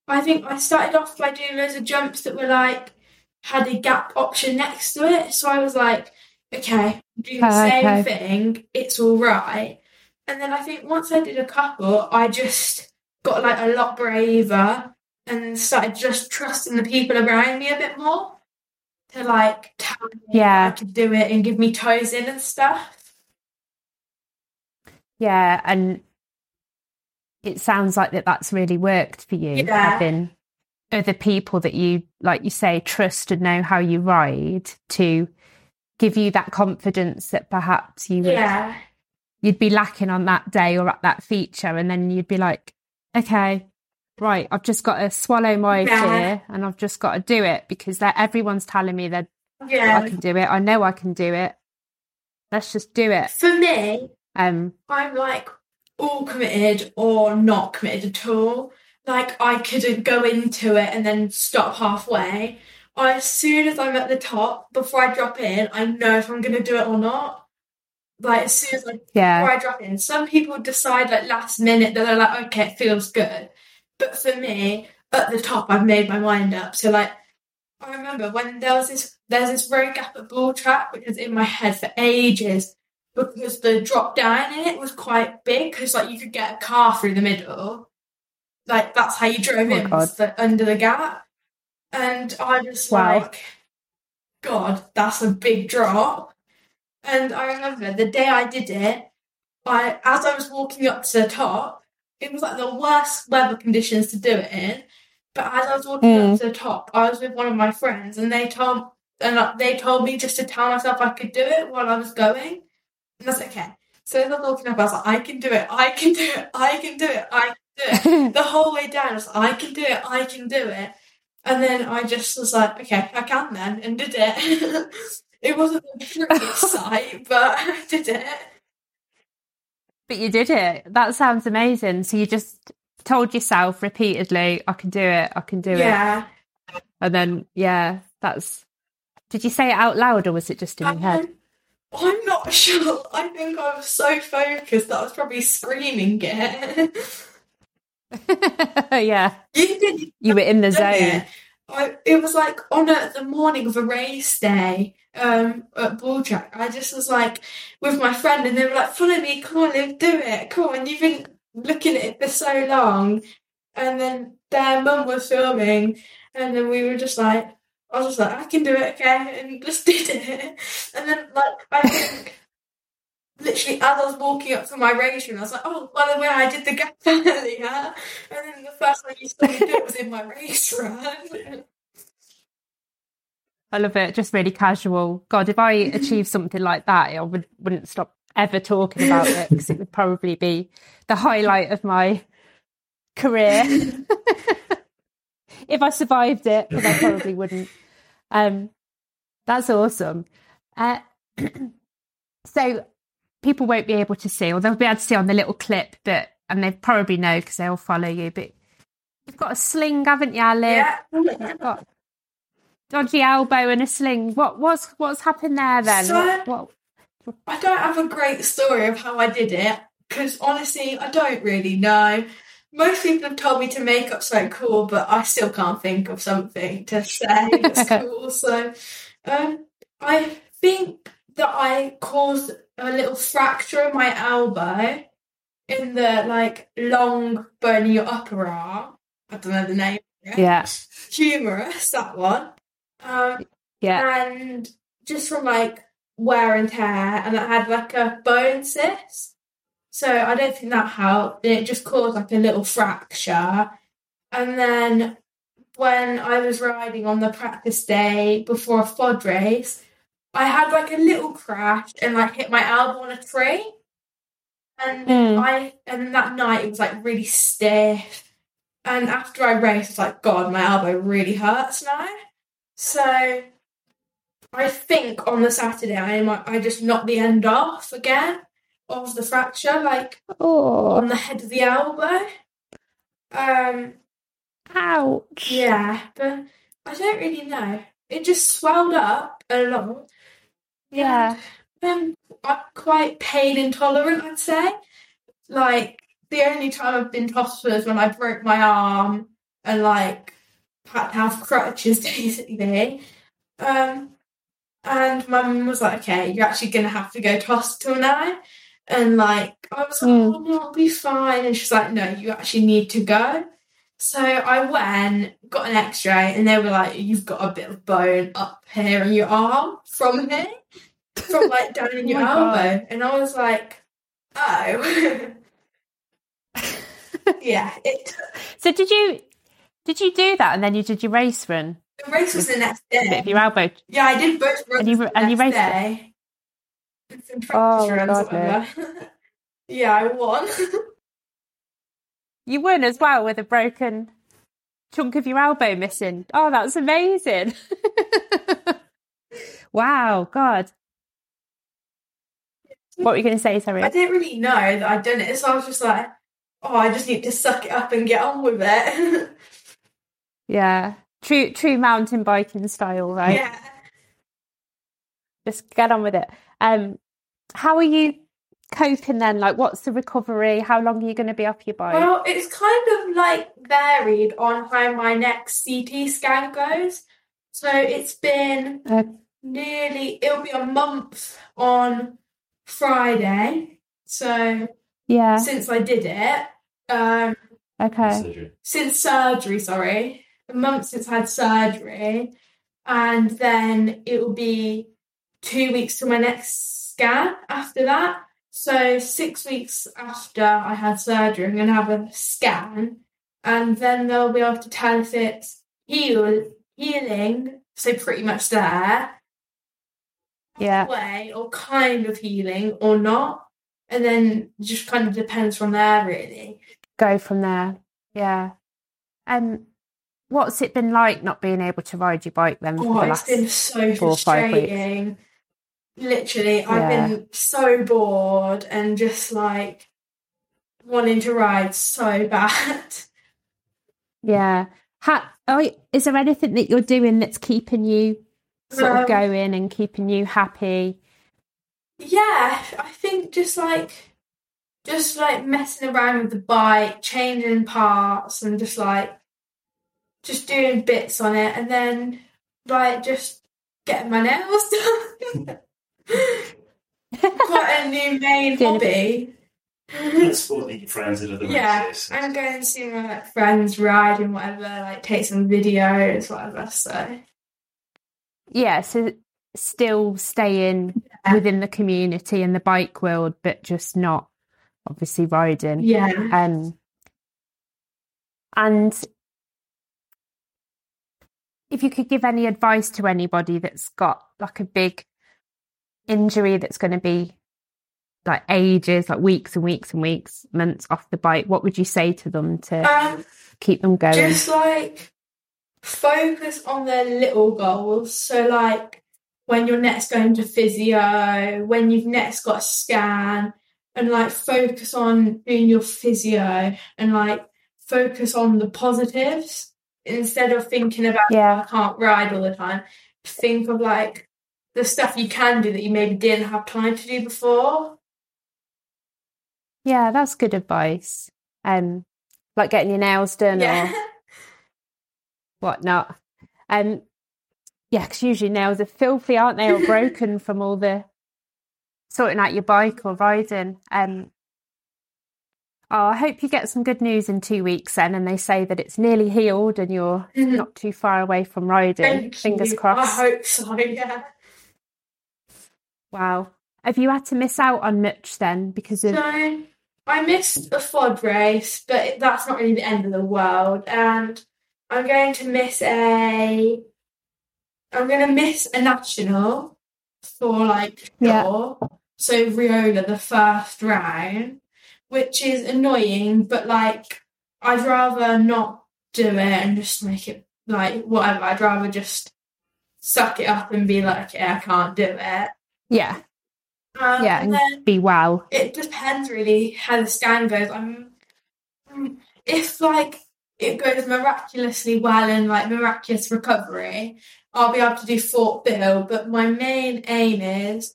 I think I started off by doing loads of jumps that were like, had a gap option next to it. So I was like, okay, do the Ah, same okay. thing, it's all right. And then I think once I did a couple, I just got like a lot braver and started just trusting the people around me a bit more. to like tell me Yeah. I could do it and give me toes in and stuff. Yeah, and it sounds like that that's really worked for you, Yeah. having other people that you, like you say, trust and know how you ride to give you that confidence that perhaps you would, Yeah. you'd be lacking on that day or at that feature, and then you'd be like, okay, right, I've just got to swallow my Yeah. fear and I've just got to do it because that everyone's telling me that Yeah. I can do it. I know I can do it. Let's just do it. For me, Um, I'm like all committed or not committed at all. Like I couldn't go into it and then stop halfway. I, as soon as I'm at the top, before I drop in, I know if I'm going to do it or not. Like as soon as I yeah, before I drop in. Some people decide like last minute that they're like, okay, it feels good. But for me, at the top, I've made my mind up. So like, I remember when there was this, there's this road gap at Bull Track, which was in my head for ages because the drop down in it was quite big. Because like you could get a car through the middle. Like that's how you drove Oh, in the, under the gap. And I just Wow. like, God, that's a big drop. And I remember the day I did it, I as I was walking up to the top, it was like the worst weather conditions to do it in. But as I was walking Mm. up to the top, I was with one of my friends, and they told and they told me just to tell myself I could do it while I was going, and that's okay. So as I was walking up, I was like, I can do it, I can do it, I can do it, I can do it. the whole way down, I was like, I can do it, I can do it. And then I just was like, okay, I can then, and did it. it wasn't the prettiest sight, but I did it. But you did it. That sounds amazing. So you just told yourself repeatedly, I can do it, I can do it. yeah. And then, yeah, that's. Did you say it out loud or was it just in your head? Um, I'm not sure. I think I was so focused that I was probably screaming it. yeah, you did you were in the zone. it. I, it was like on a, the morning of a race day um, at Bull Track. I just was like with my friend, and they were like, "Follow me, come on, Liv, do it, come on." You've been looking at it for so long, and then their mum was filming, and then we were just like, I was just like, "I can do it, okay," and just did it. And then like I think. Literally, as I was walking up to my race room, I was like, "Oh, by the way, I did the gap earlier." And then the first time you saw me do it was in my race run. I love it. Just really casual. God, if I achieved something like that, I would, wouldn't stop ever talking about it because it would probably be the highlight of my career. if I survived it, but I probably wouldn't. Um, that's awesome. Uh, so people won't be able to see, or they'll be able to see on the little clip, but and they probably know because they'll follow you. But you've got a sling, haven't you, Liv? Yeah. got dodgy elbow and a sling. What what's what's happened there then? So- what, what I don't have a great story of how I did it because honestly, I don't really know. Most people have told me to make up something cool, but I still can't think of something to say that's cool. So, um, I think that I caused a little fracture in my elbow in the like long bone in your upper arm. I don't know the name. yeah Humerus, that one. Um, yeah and just from like wear and tear, and I had like a bone cyst. So I don't think that helped. It just caused like a little fracture. And then when I was riding on the practice day before a FOD race, I had like a little crash and like hit my elbow on a tree. And Mm. I and that night it was like really stiff. And after I raced, I was like, God, my elbow really hurts now. So I think on the Saturday I might, I just knocked the end off again of the fracture, like oh on the head of the elbow. Um, ouch yeah, but I don't really know. It just swelled up a lot. Yeah Um, I'm quite pain intolerant, I'd say. Like the only time I've been to hospital is when I broke my arm and like had to have crutches basically. Um, and my mum was like, "Okay, you're actually gonna have to go to hospital now." And like I was like, Mm. "Oh no, I'll be fine." And she's like, "No, you actually need to go." So I went, got an X-ray, and they were like, "You've got a bit of bone up here in your arm from here, from like down in Oh your God. elbow." And I was like, "Oh, yeah." It So did you did you do that and then you did your race run? the race was the next A bit of day. your elbow. Yeah, I did both runs And you- and you raced it? Some oh, practice Oh, runs, God, yeah, I won. You won as well with a broken chunk of your elbow missing. Oh, that's amazing. wow, God. What were you going to say, Sorry? I didn't really know that I'd done it, so I was just like, "Oh, I just need to suck it up and get on with it." Yeah. True true mountain biking style, right? Yeah. Just get on with it. Um how are you coping then? Like what's the recovery? How long are you going to be off your bike? Well, it's kind of like varied on how my next CT scan goes. So it's been Uh, nearly, it'll be a month on Friday. So yeah. since I did it, um, Okay. Surgery. since surgery, sorry, a month since I had surgery, and then it will be two weeks to my next scan after that. So six weeks after I had surgery, I'm gonna have a scan, and then they'll be able to tell if it's heal healing, so pretty much there, Yeah. way or kind of healing or not, and then just kind of depends from there, really. Go from there. Yeah. Um what's it been like not being able to ride your bike then for Oh, the it's last been so four five weeks. frustrating. Literally, I've been so bored and just like wanting to ride so bad. Yeah. Ha- oh, is there anything that you're doing that's keeping you sort Um, of going and keeping you happy? yeah, I think just like just like messing around with the bike, changing parts, and just like just doing bits on it, and then like just getting my nails done. Quite a new main Doing a bit- hobby. And your friends and other Yeah, races. I'm going to see my like, friends ride and whatever, like take some videos, whatever. So yeah, so still staying Yeah. within the community and the bike world, but just not obviously riding. yeah, Um, and if you could give any advice to anybody that's got like a big injury that's going to be like ages, like weeks and weeks and weeks, months off the bike, what would you say to them to um, keep them going? just like focus on their little goals. So like when you're next going to physio, when you've next got a scan, and like focus on doing your physio and like focus on the positives instead of thinking about yeah, I can't ride all the time. Think of like the stuff you can do that you maybe didn't have time to do before. yeah, that's good advice. Um, like getting your nails done Yeah. or whatnot. Um, yeah, because usually nails are filthy, aren't they, or broken from all the sorting out your bike or riding. Um, oh, I hope you get some good news in two weeks then, and they say that it's nearly healed and you're Mhm. not too far away from riding. Thank Fingers you. crossed. I hope so, yeah. Wow. Have you had to miss out on much then because of? So I missed a FOD race, but that's not really the end of the world. And I'm going to miss a. I'm going to miss a national for like Yeah. So Rheola, the first round, which is annoying, but like I'd rather not do it and just make it like whatever. I'd rather just suck it up and be like, yeah, I can't do it. Yeah, Um, yeah, and and then be well. it depends really how the scan goes. I'm mm, if like it goes miraculously well and like miraculous recovery, I'll be able to do Fort Bill. But my main aim is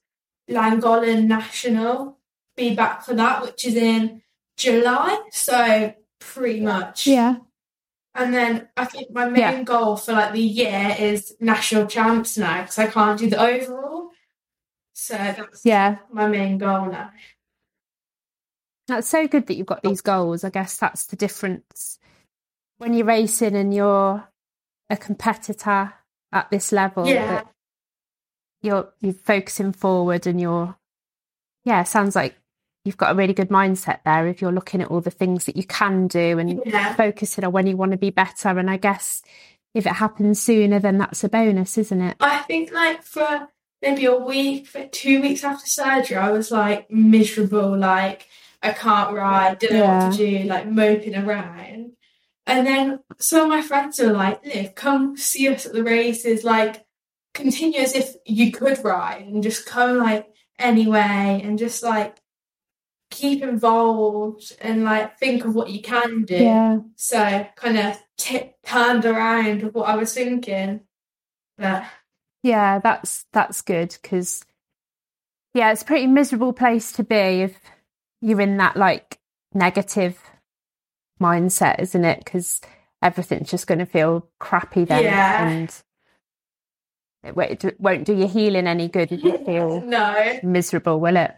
Llangollen National. Be back for that, which is in July. So pretty much. Yeah, And then I think my main Yeah. goal for like the year is national champs now because I can't do the overall. So that's yeah. my main goal now. That's so good that you've got these goals. I guess that's the difference when you're racing and you're a competitor at this level Yeah. you're you're focusing forward and you're yeah, it sounds like you've got a really good mindset there if you're looking at all the things that you can do and Yeah. focusing on when you want to be better. And I guess if it happens sooner, then that's a bonus, isn't it? I think like for maybe a week, two weeks after surgery, I was like miserable, like I can't ride, don't know what to do, like moping around. And then some of my friends were like, Liv, come see us at the races, like continue as if you could ride and just come like anyway and just like keep involved and like think of what you can do. Yeah. So kind of t- turned around what I was thinking. But Yeah, that's that's good because yeah, it's a pretty miserable place to be if you're in that like negative mindset, isn't it? Because everything's just going to feel crappy then, Yeah. and it won't, it won't do your healing any good if you feel no, miserable, will it?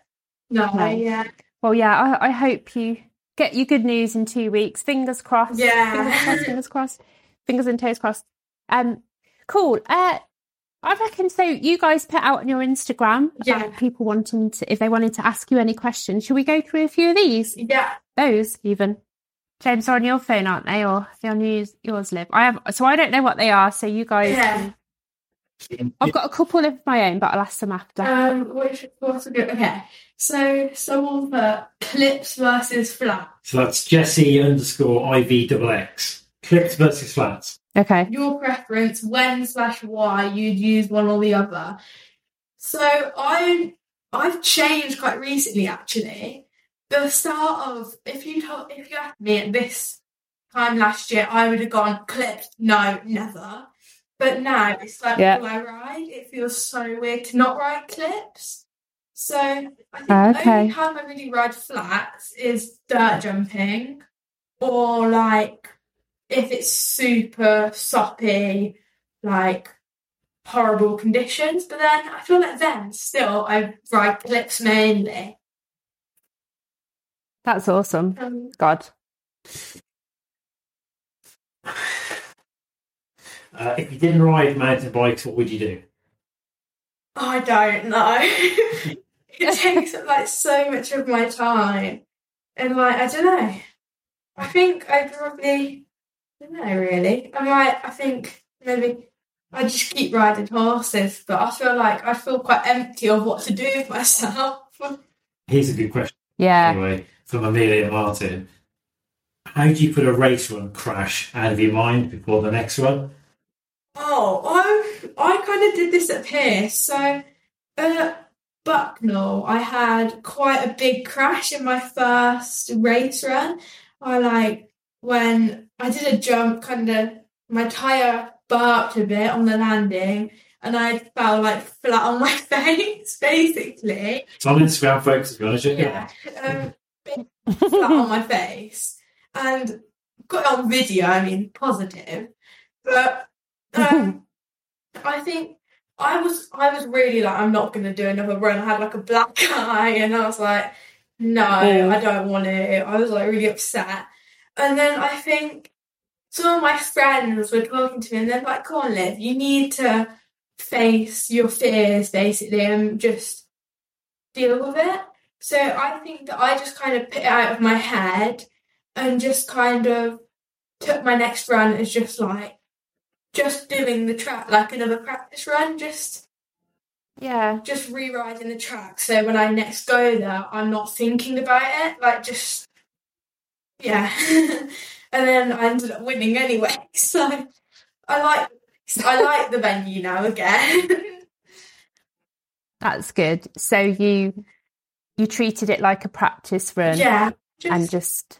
no, No. yeah. Well, yeah, I, I hope you get your good news in two weeks. Fingers crossed. Yeah. Fingers crossed. Fingers crossed. Fingers and toes crossed. Um, cool. Uh, I reckon so. You guys put out on your Instagram Yeah. about people wanting to, if they wanted to ask you any questions. Should we go through a few of these? Yeah, Those even. James, they're on your phone, aren't they? Or they're on yours, yours, Liv? I have, so I don't know what they are. So you guys, Yeah. can- I've got a couple of my own, but I'll ask them after. um, which what's a good? Okay, so someone put clips versus flat. So that's Jesse underscore IV double X. Clipped versus flats. Okay. Your preference, when slash why you'd use one or the other. So I I've changed quite recently actually. The start of if you told if you asked me at this time last year, I would have gone clipped. No, never. But now it's like Yeah. I ride. It feels so weird to not ride clips. So I think Ah, the okay. only time I really ride flats is dirt jumping, or like if it's super soppy, like horrible conditions. But then I feel like then still I ride clips mainly. That's awesome. Um, God. Uh, if you didn't ride mountain bikes, what would you do? I don't know. it takes up like so much of my time, and like I don't know. I think I probably I don't know really. I might. I think maybe I just keep riding horses, but I feel like I feel quite empty of what to do with myself. Here's a good question, Yeah. anyway, from Amelia Martin. How do you put a race run crash out of your mind before the next one? Oh, I I kind of did this at Pierce. So uh, at Bucknell, I had quite a big crash in my first race run. I like when I did a jump, kind of my tire barked a bit on the landing, and I fell like flat on my face, basically. It's on Instagram, folks, if you want to check it Yeah, out. um, flat on my face, and got it on video. I mean, positive, but um, I think I was I was really like I'm not going to do another run. I had like a black eye, and I was like, no. I don't want to. I was like really upset, and then I think some of my friends were talking to me, and they're like, "Come on, Liv, you need to face your fears, basically, and just deal with it." So I think that I just kind of put it out of my head and just kind of took my next run as just like just doing the track like another practice run, just Yeah. just rewriting the track. So when I next go there, I'm not thinking about it. Like just yeah. and then I ended up winning anyway. So I like I like the venue now again. That's good. So you you treated it like a practice run yeah. and just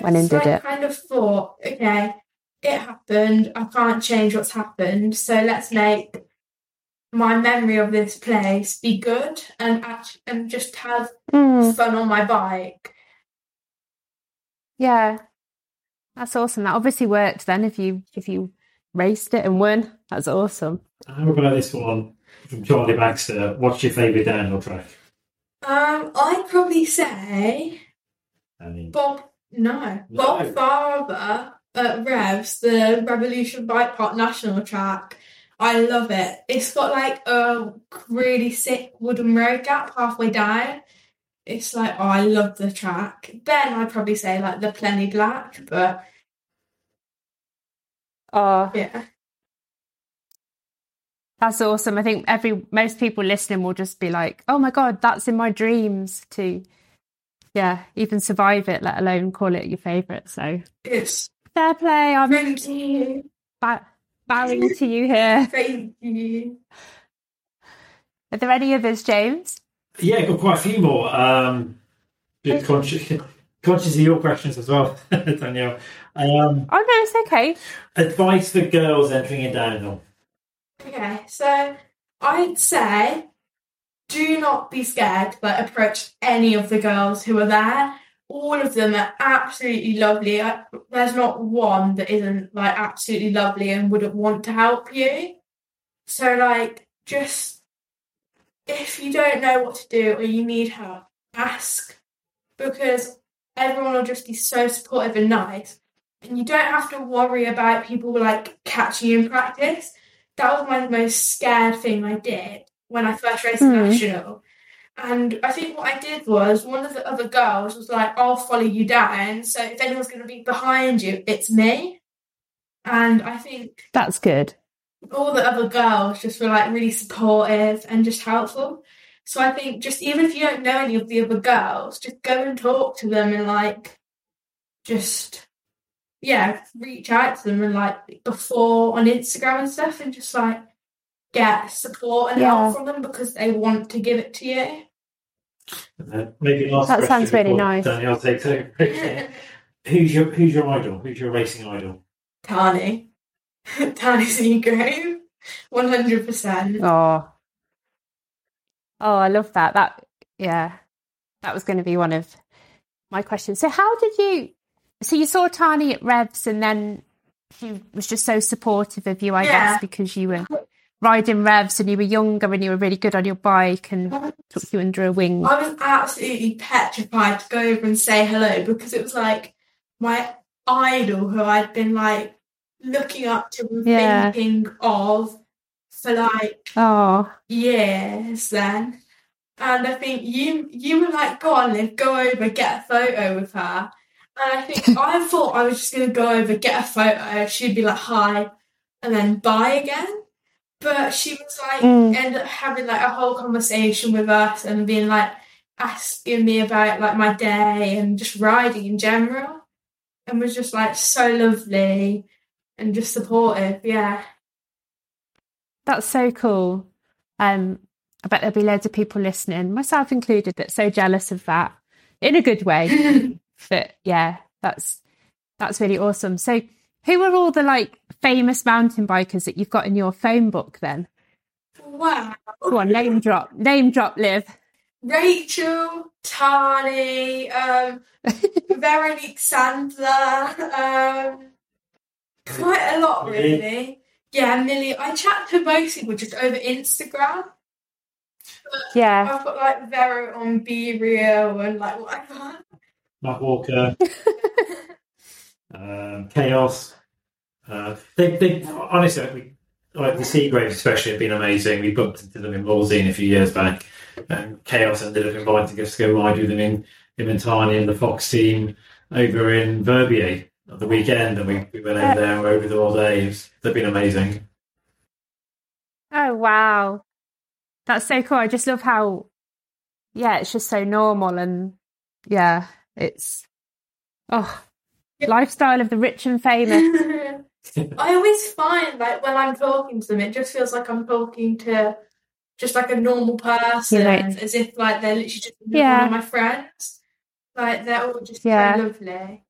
went and did I it. kind of thought, okay, it happened. I can't change what's happened. So let's make my memory of this place be good and act- and just have Mm, fun on my bike. Yeah. That's awesome. That obviously worked then if you if you raced it and won. That's awesome. How about this one from Charlie Baxter? What's your favourite downhill track? Um, I'd probably say I mean, Bob. No, No. Bob Farber at Revs, the Revolution Bike Park National Track. I love it. It's got like a really sick wooden road gap halfway down. It's like, oh, I love the track. Then I'd probably say like the Plenty Black, but Oh, yeah. that's awesome. I think every most people listening will just be like, "Oh my god, that's in my dreams too. yeah, even survive it, let alone call it your favorite." So, It's fair play. I'm thank you. ba- bowing to you here. Thank you. Are there any others, James? Yeah, got quite a few more. Um, bit conscious, conscious of your questions as well, Danielle. Um, Oh no, it's okay. advice for girls entering in downhill. Okay, so I'd say do not be scared, but approach any of the girls who are there. All of them are absolutely lovely. I, there's not one that isn't like absolutely lovely and wouldn't want to help you. So like just if you don't know what to do or you need help, ask because everyone will just be so supportive and nice. And you don't have to worry about people like catching you in practice that was my most scared thing I did when I first raced Hmm. national. And I think what I did was one of the other girls was like, I'll follow you down. So if anyone's going to be behind you, it's me. And I think That's good. All the other girls just were like really supportive and just helpful. So I think just even if you don't know any of the other girls, just go and talk to them and like just yeah, reach out to them and like before on Instagram and stuff and just like get support and Yeah. help from them because they want to give it to you. Uh, maybe last That sounds really before nice. Danielle takes over. who's your Who's your idol? Who's your racing idol? Tahnee. Seagrave. One hundred percent. Oh. Oh, I love that. That yeah. That was going to be one of my questions. So how did you so you saw Tahnee at Revs and then she was just so supportive of you, I Yeah. guess, because you were riding Revs and you were younger and you were really good on your bike and took you under a wing. I was absolutely petrified to go over and say hello because it was like my idol who I'd been like looking up to and Yeah. thinking of for like Oh. years then. And I think you you were like, go on, Liv, go over, get a photo with her. And I think I thought I was just gonna go over, get a photo, she'd be like, hi, and then bye again. But she was like Mm. ended up having like a whole conversation with us and being like asking me about like my day and just riding in general. And was just like so lovely and just supportive, yeah. That's so cool. Um, I bet there'll be loads of people listening, myself included, that's so jealous of that in a good way. but yeah, that's that's really awesome. So, who are all the like famous mountain bikers that you've got in your phone book? Then, wow. go on, name drop, name drop, Liv. Rachel, Tahnee, um, Veronique Sandler, um, quite a lot Millie. really. Yeah, Millie. I chat to most people just over Instagram. Yeah, I've got like Vero on BeReal and like whatever. Matt Walker, um, Kaos. Uh, they, they honestly, like, we, like the Seagraves especially have been amazing. We bumped into them in Morzine a few years back, and Kaos ended up inviting us to go ride with them in him and Tahnee and the Fox team over in Verbier at the weekend, and we, we went over uh, there and were over there all day. It's- They've been amazing. Oh wow. That's so cool. I just love how yeah, it's just so normal and yeah, it's oh lifestyle of the rich and famous. I always find like when I'm talking to them, it just feels like I'm talking to just like a normal person, Yeah, right. as if like they're literally just Yeah. one of my friends. Like they're all just Yeah. so lovely.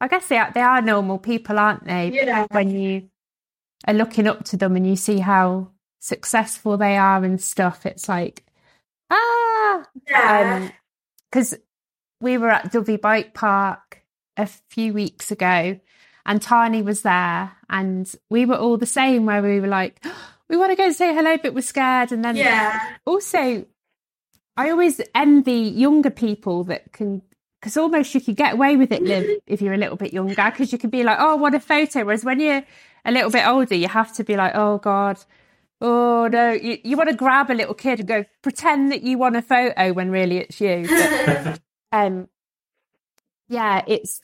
I guess they are they are normal people, aren't they? Yeah. When you are looking up to them and you see how successful they are and stuff, it's like ah Yeah. because we were at Dyfi Bike Park a few weeks ago and Tahnee was there and we were all the same where we were like we want to go and say hello but we're scared and then yeah. also I always envy younger people that can because almost you could get away with it, Liv, if you're a little bit younger, because you can be like, oh, what a photo. Whereas when you're a little bit older, you have to be like, oh God, oh no. You, you want to grab a little kid and go pretend that you want a photo when really it's you. But, um, yeah, it's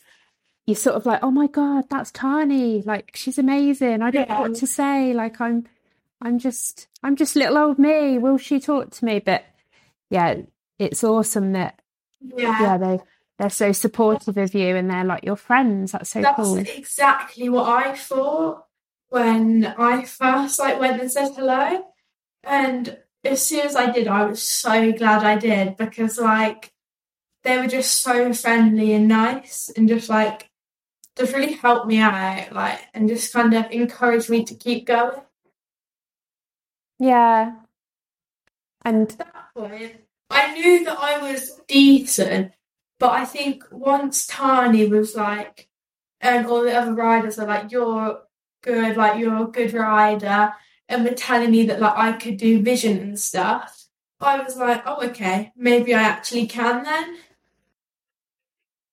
you're sort of like, oh my God, that's Tahnee. Like she's amazing. I don't know what to say. Like I'm, I'm just, I'm just little old me. Will she talk to me? But yeah, it's awesome that Yeah. yeah they they're so supportive of you and they're like your friends. That's so That's cool. exactly what I thought when I first like went and said hello. And as soon as I did, I was so glad I did because like they were just so friendly and nice and just like just really helped me out, like and just kind of encouraged me to keep going. Yeah. And At that point, I knew that I was decent, but I think once Tahnee was like, and all the other riders are like, "You're good, like you're a good rider," and were telling me that like I could do vision and stuff. I was like, "Oh, okay, maybe I actually can then."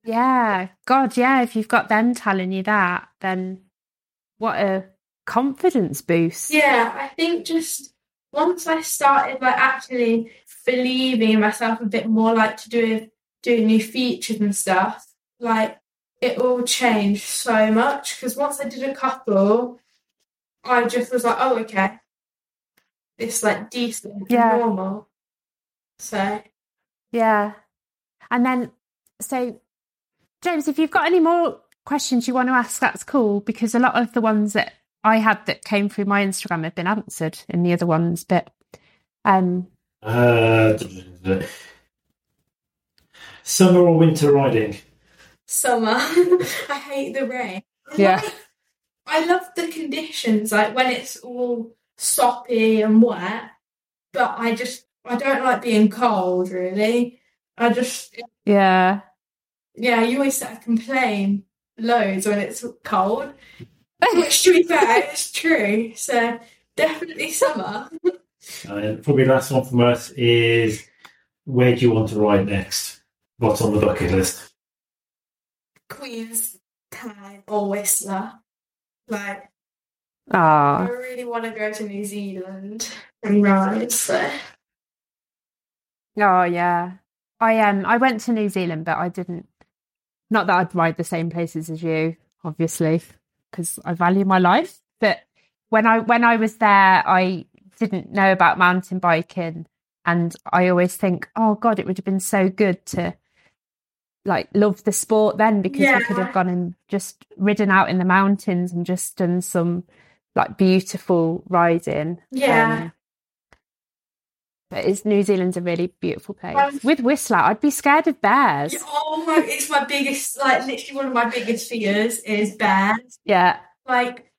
yeah, God, yeah, if you've got them telling you that, then what a confidence boost. Yeah, I think just once I started like actually believing in myself a bit more, like to do doing new features and stuff, like it all changed so much. Because once I did a couple, I just was like, oh okay, it's like decent, Yeah. normal. So Yeah. And then, so, James, if you've got any more questions you want to ask, that's cool because a lot of the ones that I had that came through my Instagram have been answered in the other ones. But, um, Uh, summer or winter riding? summer, I hate the rain. Yeah. like- I love the conditions, like when it's all soppy and wet, but I just I don't like being cold really. I just yeah. yeah, you always start to complain loads when it's cold. Which to be fair, it's true. So definitely summer. And probably the last one from us is where do you want to ride next? What's on the bucket list? Queen's Town or Whistler. Like I Ah, really want to go to New Zealand and ride. So oh, yeah. I um, I went to New Zealand, but I didn't. Not that I'd ride the same places as you, obviously, because I value my life. But when I when I was there, I didn't know about mountain biking, and I always think, oh God, it would have been so good to like love the sport then because we could have gone and just ridden out in the mountains and just done some like beautiful riding. Yeah. Um, but it's New Zealand's a really beautiful place. Um, With Whistler, I'd be scared of bears. Oh my! It's my biggest, like, literally one of my biggest fears is bears. Yeah. Like,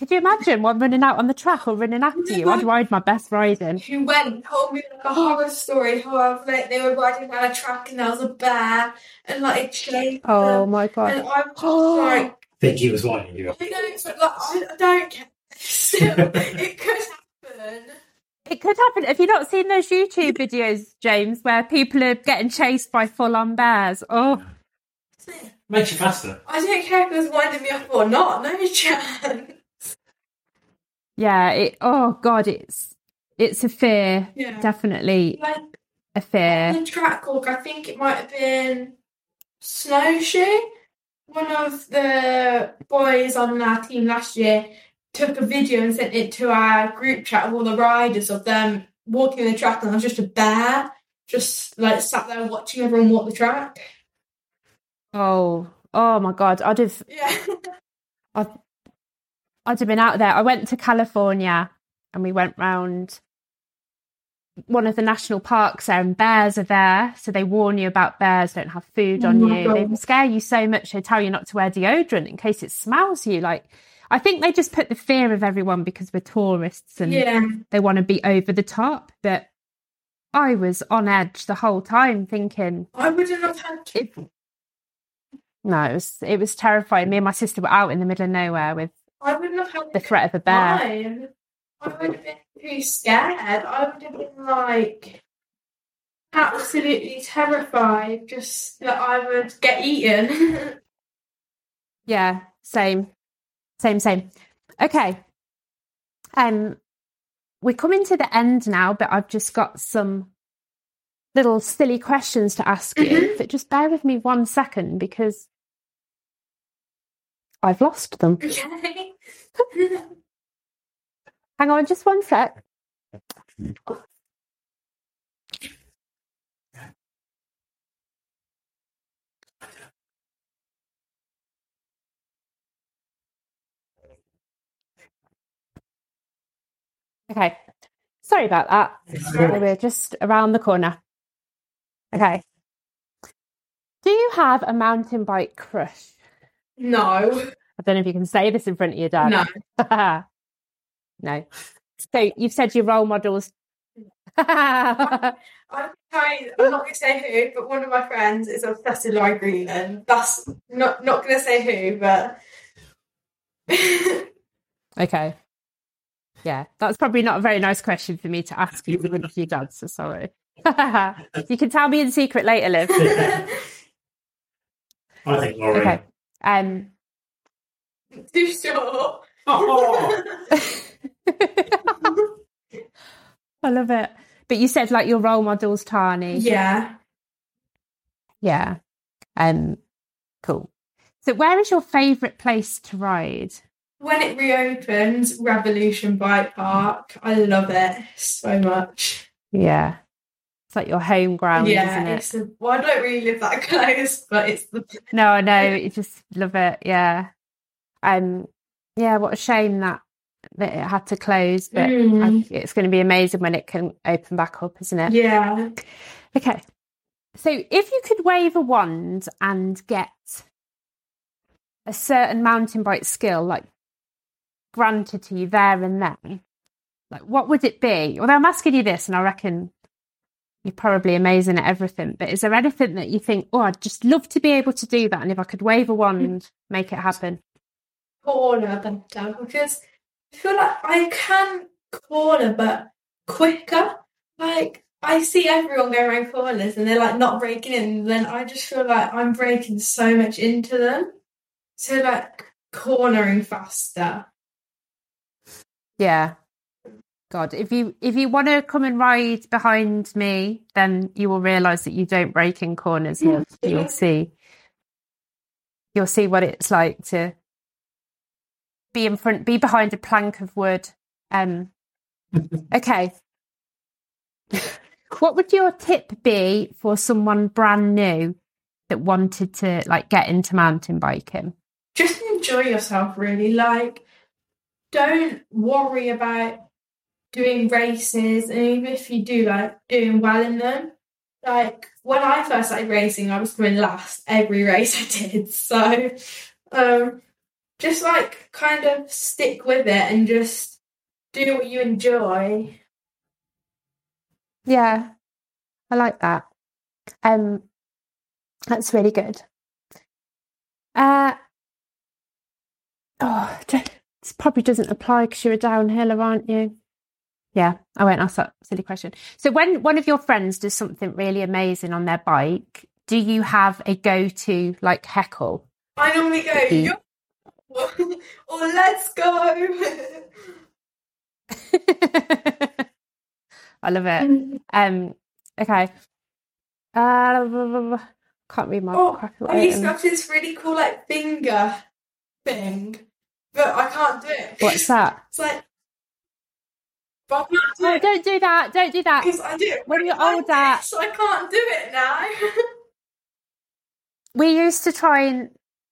Could you imagine one running out on the track or running after you? I'd ride my best riding. who went and told me like a horror story how like they were riding down a track and there was a bear and like it chased Oh them. my And god. I was just Oh. like, think he was winding you up. I don't, like, I, I don't care. Still, it could happen. It could happen. Have you not seen those YouTube videos, James, where people are getting chased by full on bears? Oh, Makes you faster. I don't care if it was winding me up or not. No chance. Yeah. It, oh god, it's it's a fear. Yeah. Definitely Like a fear. the track walk, I think it might have been snowshoe. One of the boys on our team last year took a video and sent it to our group chat of all the riders of them walking the track, and I was just a bear just like sat there watching everyone walk the track. Oh, oh my god. I'd have Yeah. I'd, I'd have been out there. I went to California and we went round one of the national parks there, and bears are there. So they warn you about bears, don't have food Oh on my you. They scare you so much, they tell you not to wear deodorant in case it smells you. Like, I think they just put the fear of everyone because we're tourists and yeah. they want to be over the top. But I was on edge the whole time thinking, I wouldn't have had to. it, no, it was, it was terrifying. Me and my sister were out in the middle of nowhere with I wouldn't have had the threat of a bear. climb. I would have been too scared. I would have been like, absolutely terrified just that I would get eaten. Yeah, same. Same, same. Okay. Um we're coming to the end now, but I've just got some little silly questions to ask you. Mhm. But just bear with me one second because I've lost them. okay. Hang on just one sec. Okay. Sorry about that. We're just around the corner. Okay. Do you have a mountain bike crush? No. I don't know if you can say this in front of your dad. No. no. So you've said your role models. I'm trying, I'm not going to say who, but one of my friends is obsessed with Laurie Greenland. That's not not going to say who, but okay. Yeah, that's probably not a very nice question for me to ask you in front of your dad, so sorry. you can tell me in secret later, Liv. I think Laurie. Okay. Um, too short. Oh, I love it. But you said like your role models, Tahnee. yeah. Yeah. Um, cool. So, where is your favourite place to ride? When it reopens, Revolution Bike Park, I love it so much. Yeah. It's like your home ground, yeah, isn't it? it's the, well, I don't really live that close, but it's the No, I know. You just love it. Yeah. Um. Yeah. What a shame that that it had to close, but Mm. I- it's going to be amazing when it can open back up, isn't it? yeah. Okay. So, if you could wave a wand and get a certain mountain bike skill, like granted to you there and then, like what would it be? Although I'm asking you this, and I reckon you're probably amazing at everything, but is there anything that you think, oh, I'd just love to be able to do that? And if I could wave a wand, make it happen? corner better because I feel like I can corner but quicker. Like I see everyone going around corners and they're like not breaking in, and then I just feel like I'm breaking so much into them. So like cornering faster. Yeah. God, if you if you want to come and ride behind me, then you will realise that you don't break in corners. Liv. You'll see. You'll see what it's like to be in front, be behind a plank of wood. Um. Okay. what would your tip be for someone brand new that wanted to like get into mountain biking? Just enjoy yourself really. Like don't worry about doing races and even if you do like doing well in them. Like when I first started racing I was coming last every race I did. So um just like kind of stick with it and just do what you enjoy. Yeah, I like that. Um, that's really good. Uh, oh, this probably doesn't apply because you're a downhiller, aren't you? Yeah, I won't ask that silly question. So, when one of your friends does something really amazing on their bike, do you have a go-to like heckle? I normally go Mhm. "Yo," or let's go. I love it. Um, okay. Uh, can't read my Oh, I used to have this really cool like finger thing, but I can't do it. What's that? It's like, but I can't do Oh, it don't do that! Don't do that! because I do When you're older- this, so I can't do it now. We used to try and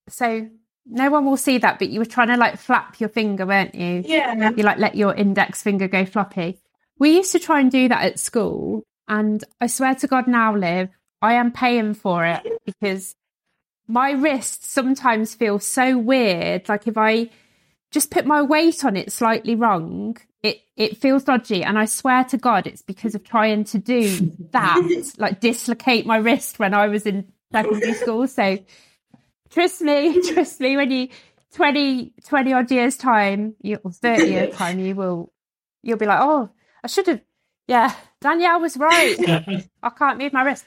so no one will see that, but you were trying to like flap your finger, weren't you? yeah, You like let your index finger go floppy. We used to try and do that at school, and I swear to God, now Liv, I am paying for it because my wrists sometimes feel so weird. Like if I just put my weight on it slightly wrong, it it feels dodgy. And I swear to God, it's because of trying to do that, like dislocate my wrist when I was in secondary school. So trust me, trust me, when you 20, 20 odd years time, you or 30 years time, you will you'll be like, oh, I should have Yeah, Danielle was right. I can't move my wrist.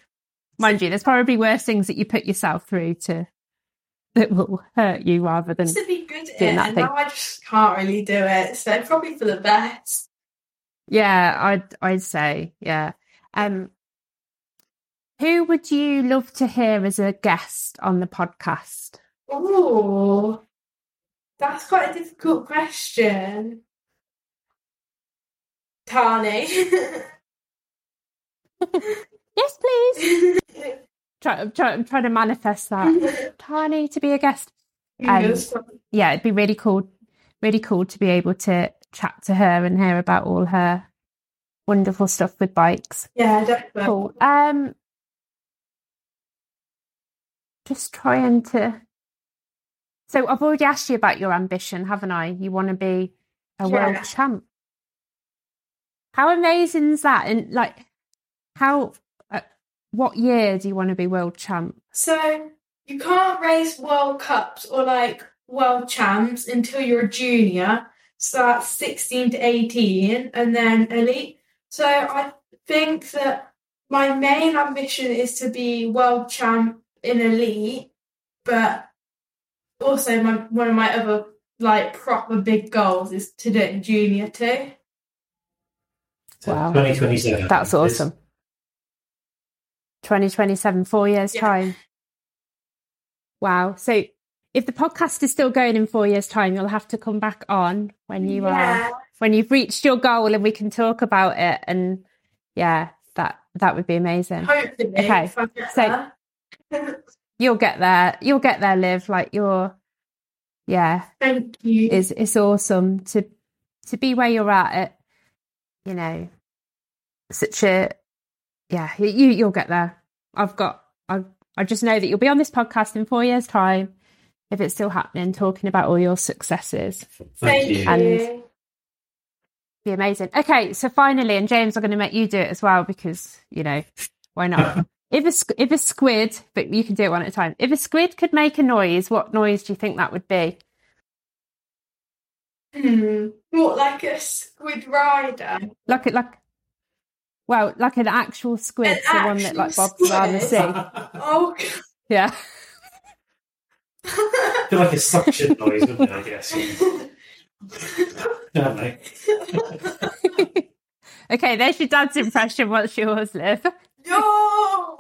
Mind you, there's probably worse things that you put yourself through to that will hurt you rather than Used to be good at it, and thing. now I just can't really do it. So probably for the best. Yeah, I'd I'd say, yeah. Um who would you love to hear as a guest on the podcast? Oh, that's quite a difficult question. Tahnee. Yes, please. Try, I'm, try, I'm trying to manifest that. Tahnee to be a guest. Fingers Yeah, it'd be really cool, really cool to be able to chat to her and hear about all her wonderful stuff with bikes. yeah, definitely. Cool. Um, just trying to. So I've already asked you about your ambition, haven't I? You want to be a world champ. How amazing is that? And like, how? Uh, what year do you want to be world champ? So you can't race World Cups or like World Champs until you're a junior. So that's 16 to 18 and then elite. So I think that my main ambition is to be world champ in elite, but also my one of my other like proper big goals is to do it in junior too. Wow. 2027. That's awesome. 2027, four years' Yeah. time. Wow. So if the podcast is still going in four years' time, you'll have to come back on when you are when you've reached your goal and we can talk about it. And yeah, that that would be amazing. Hopefully. Okay, if I get so- You'll get there. You'll get there, Liv. Like you're yeah, Thank you. it's it's awesome to to be where you're at at you know such a yeah you you'll get there i've got i i just know that you'll be on this podcast in four years time if it's still happening talking about all your successes Thank, Thank you. you. And- be amazing okay so finally and james i'm going to make you do it as well because you know why not if a if a squid but you can do it one at a time if a squid could make a noise what noise do you think that would be Hmm. What, like a squid rider? like it like well like an actual squid An the one that like actual bobs around the squid? sea Oh, yeah I feel like a suction noise, wouldn't it? I guess. Don't okay there's your dad's impression what's yours liv no!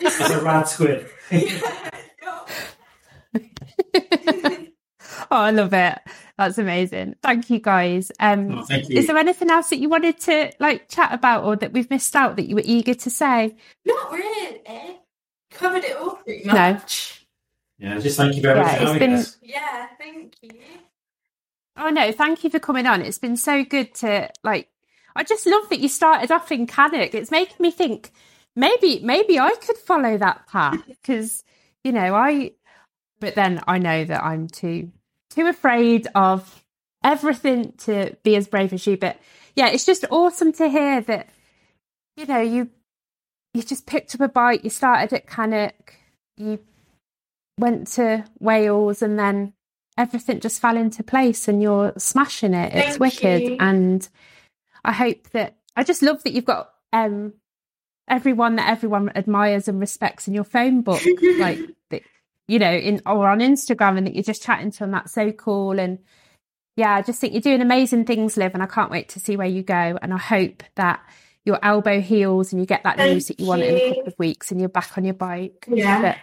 It's a rad squid. no. Oh i love it that's amazing thank you guys um Oh, thank you. is there anything else that you wanted to like chat about or that we've missed out that you were eager to say Not really. Covered it all pretty much. No. much. Yeah, just thank you very Yeah, much for it's having been- Yeah, thank you. oh no thank you for coming on it's been so good to like i just love that you started off in Cannock. it's making me think maybe maybe i could follow that path because you know i but then i know that i'm too too afraid of everything to be as brave as you but yeah it's just awesome to hear that you know you you just picked up a bike you started at Cannock you went to Wales and then everything just fell into place and you're smashing it it's Thank wicked you. and i hope that i just love that you've got um everyone that everyone admires and respects in your phone book like that you know in or on instagram and that you're just chatting to them that's so cool and yeah i just think you're doing amazing things liv and i can't wait to see where you go and i hope that your elbow heals and you get that Thank news that you want in a couple of weeks and you're back on your bike Yeah. but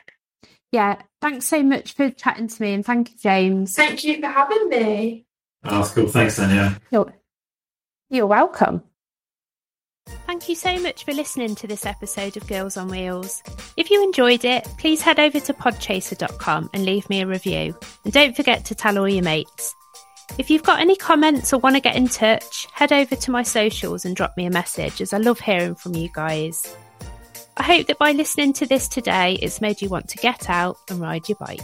yeah thanks so much for chatting to me and thank you james Thank you for having me. Oh, that's cool. Thanks, Danielle. you're, you're welcome Thank you so much for listening to this episode of Girls on Wheels. If you enjoyed it, please head over to podchaser.com and leave me a review. And don't forget to tell all your mates. If you've got any comments or want to get in touch, head over to my socials and drop me a message as I love hearing from you guys. I hope that by listening to this today, it's made you want to get out and ride your bike.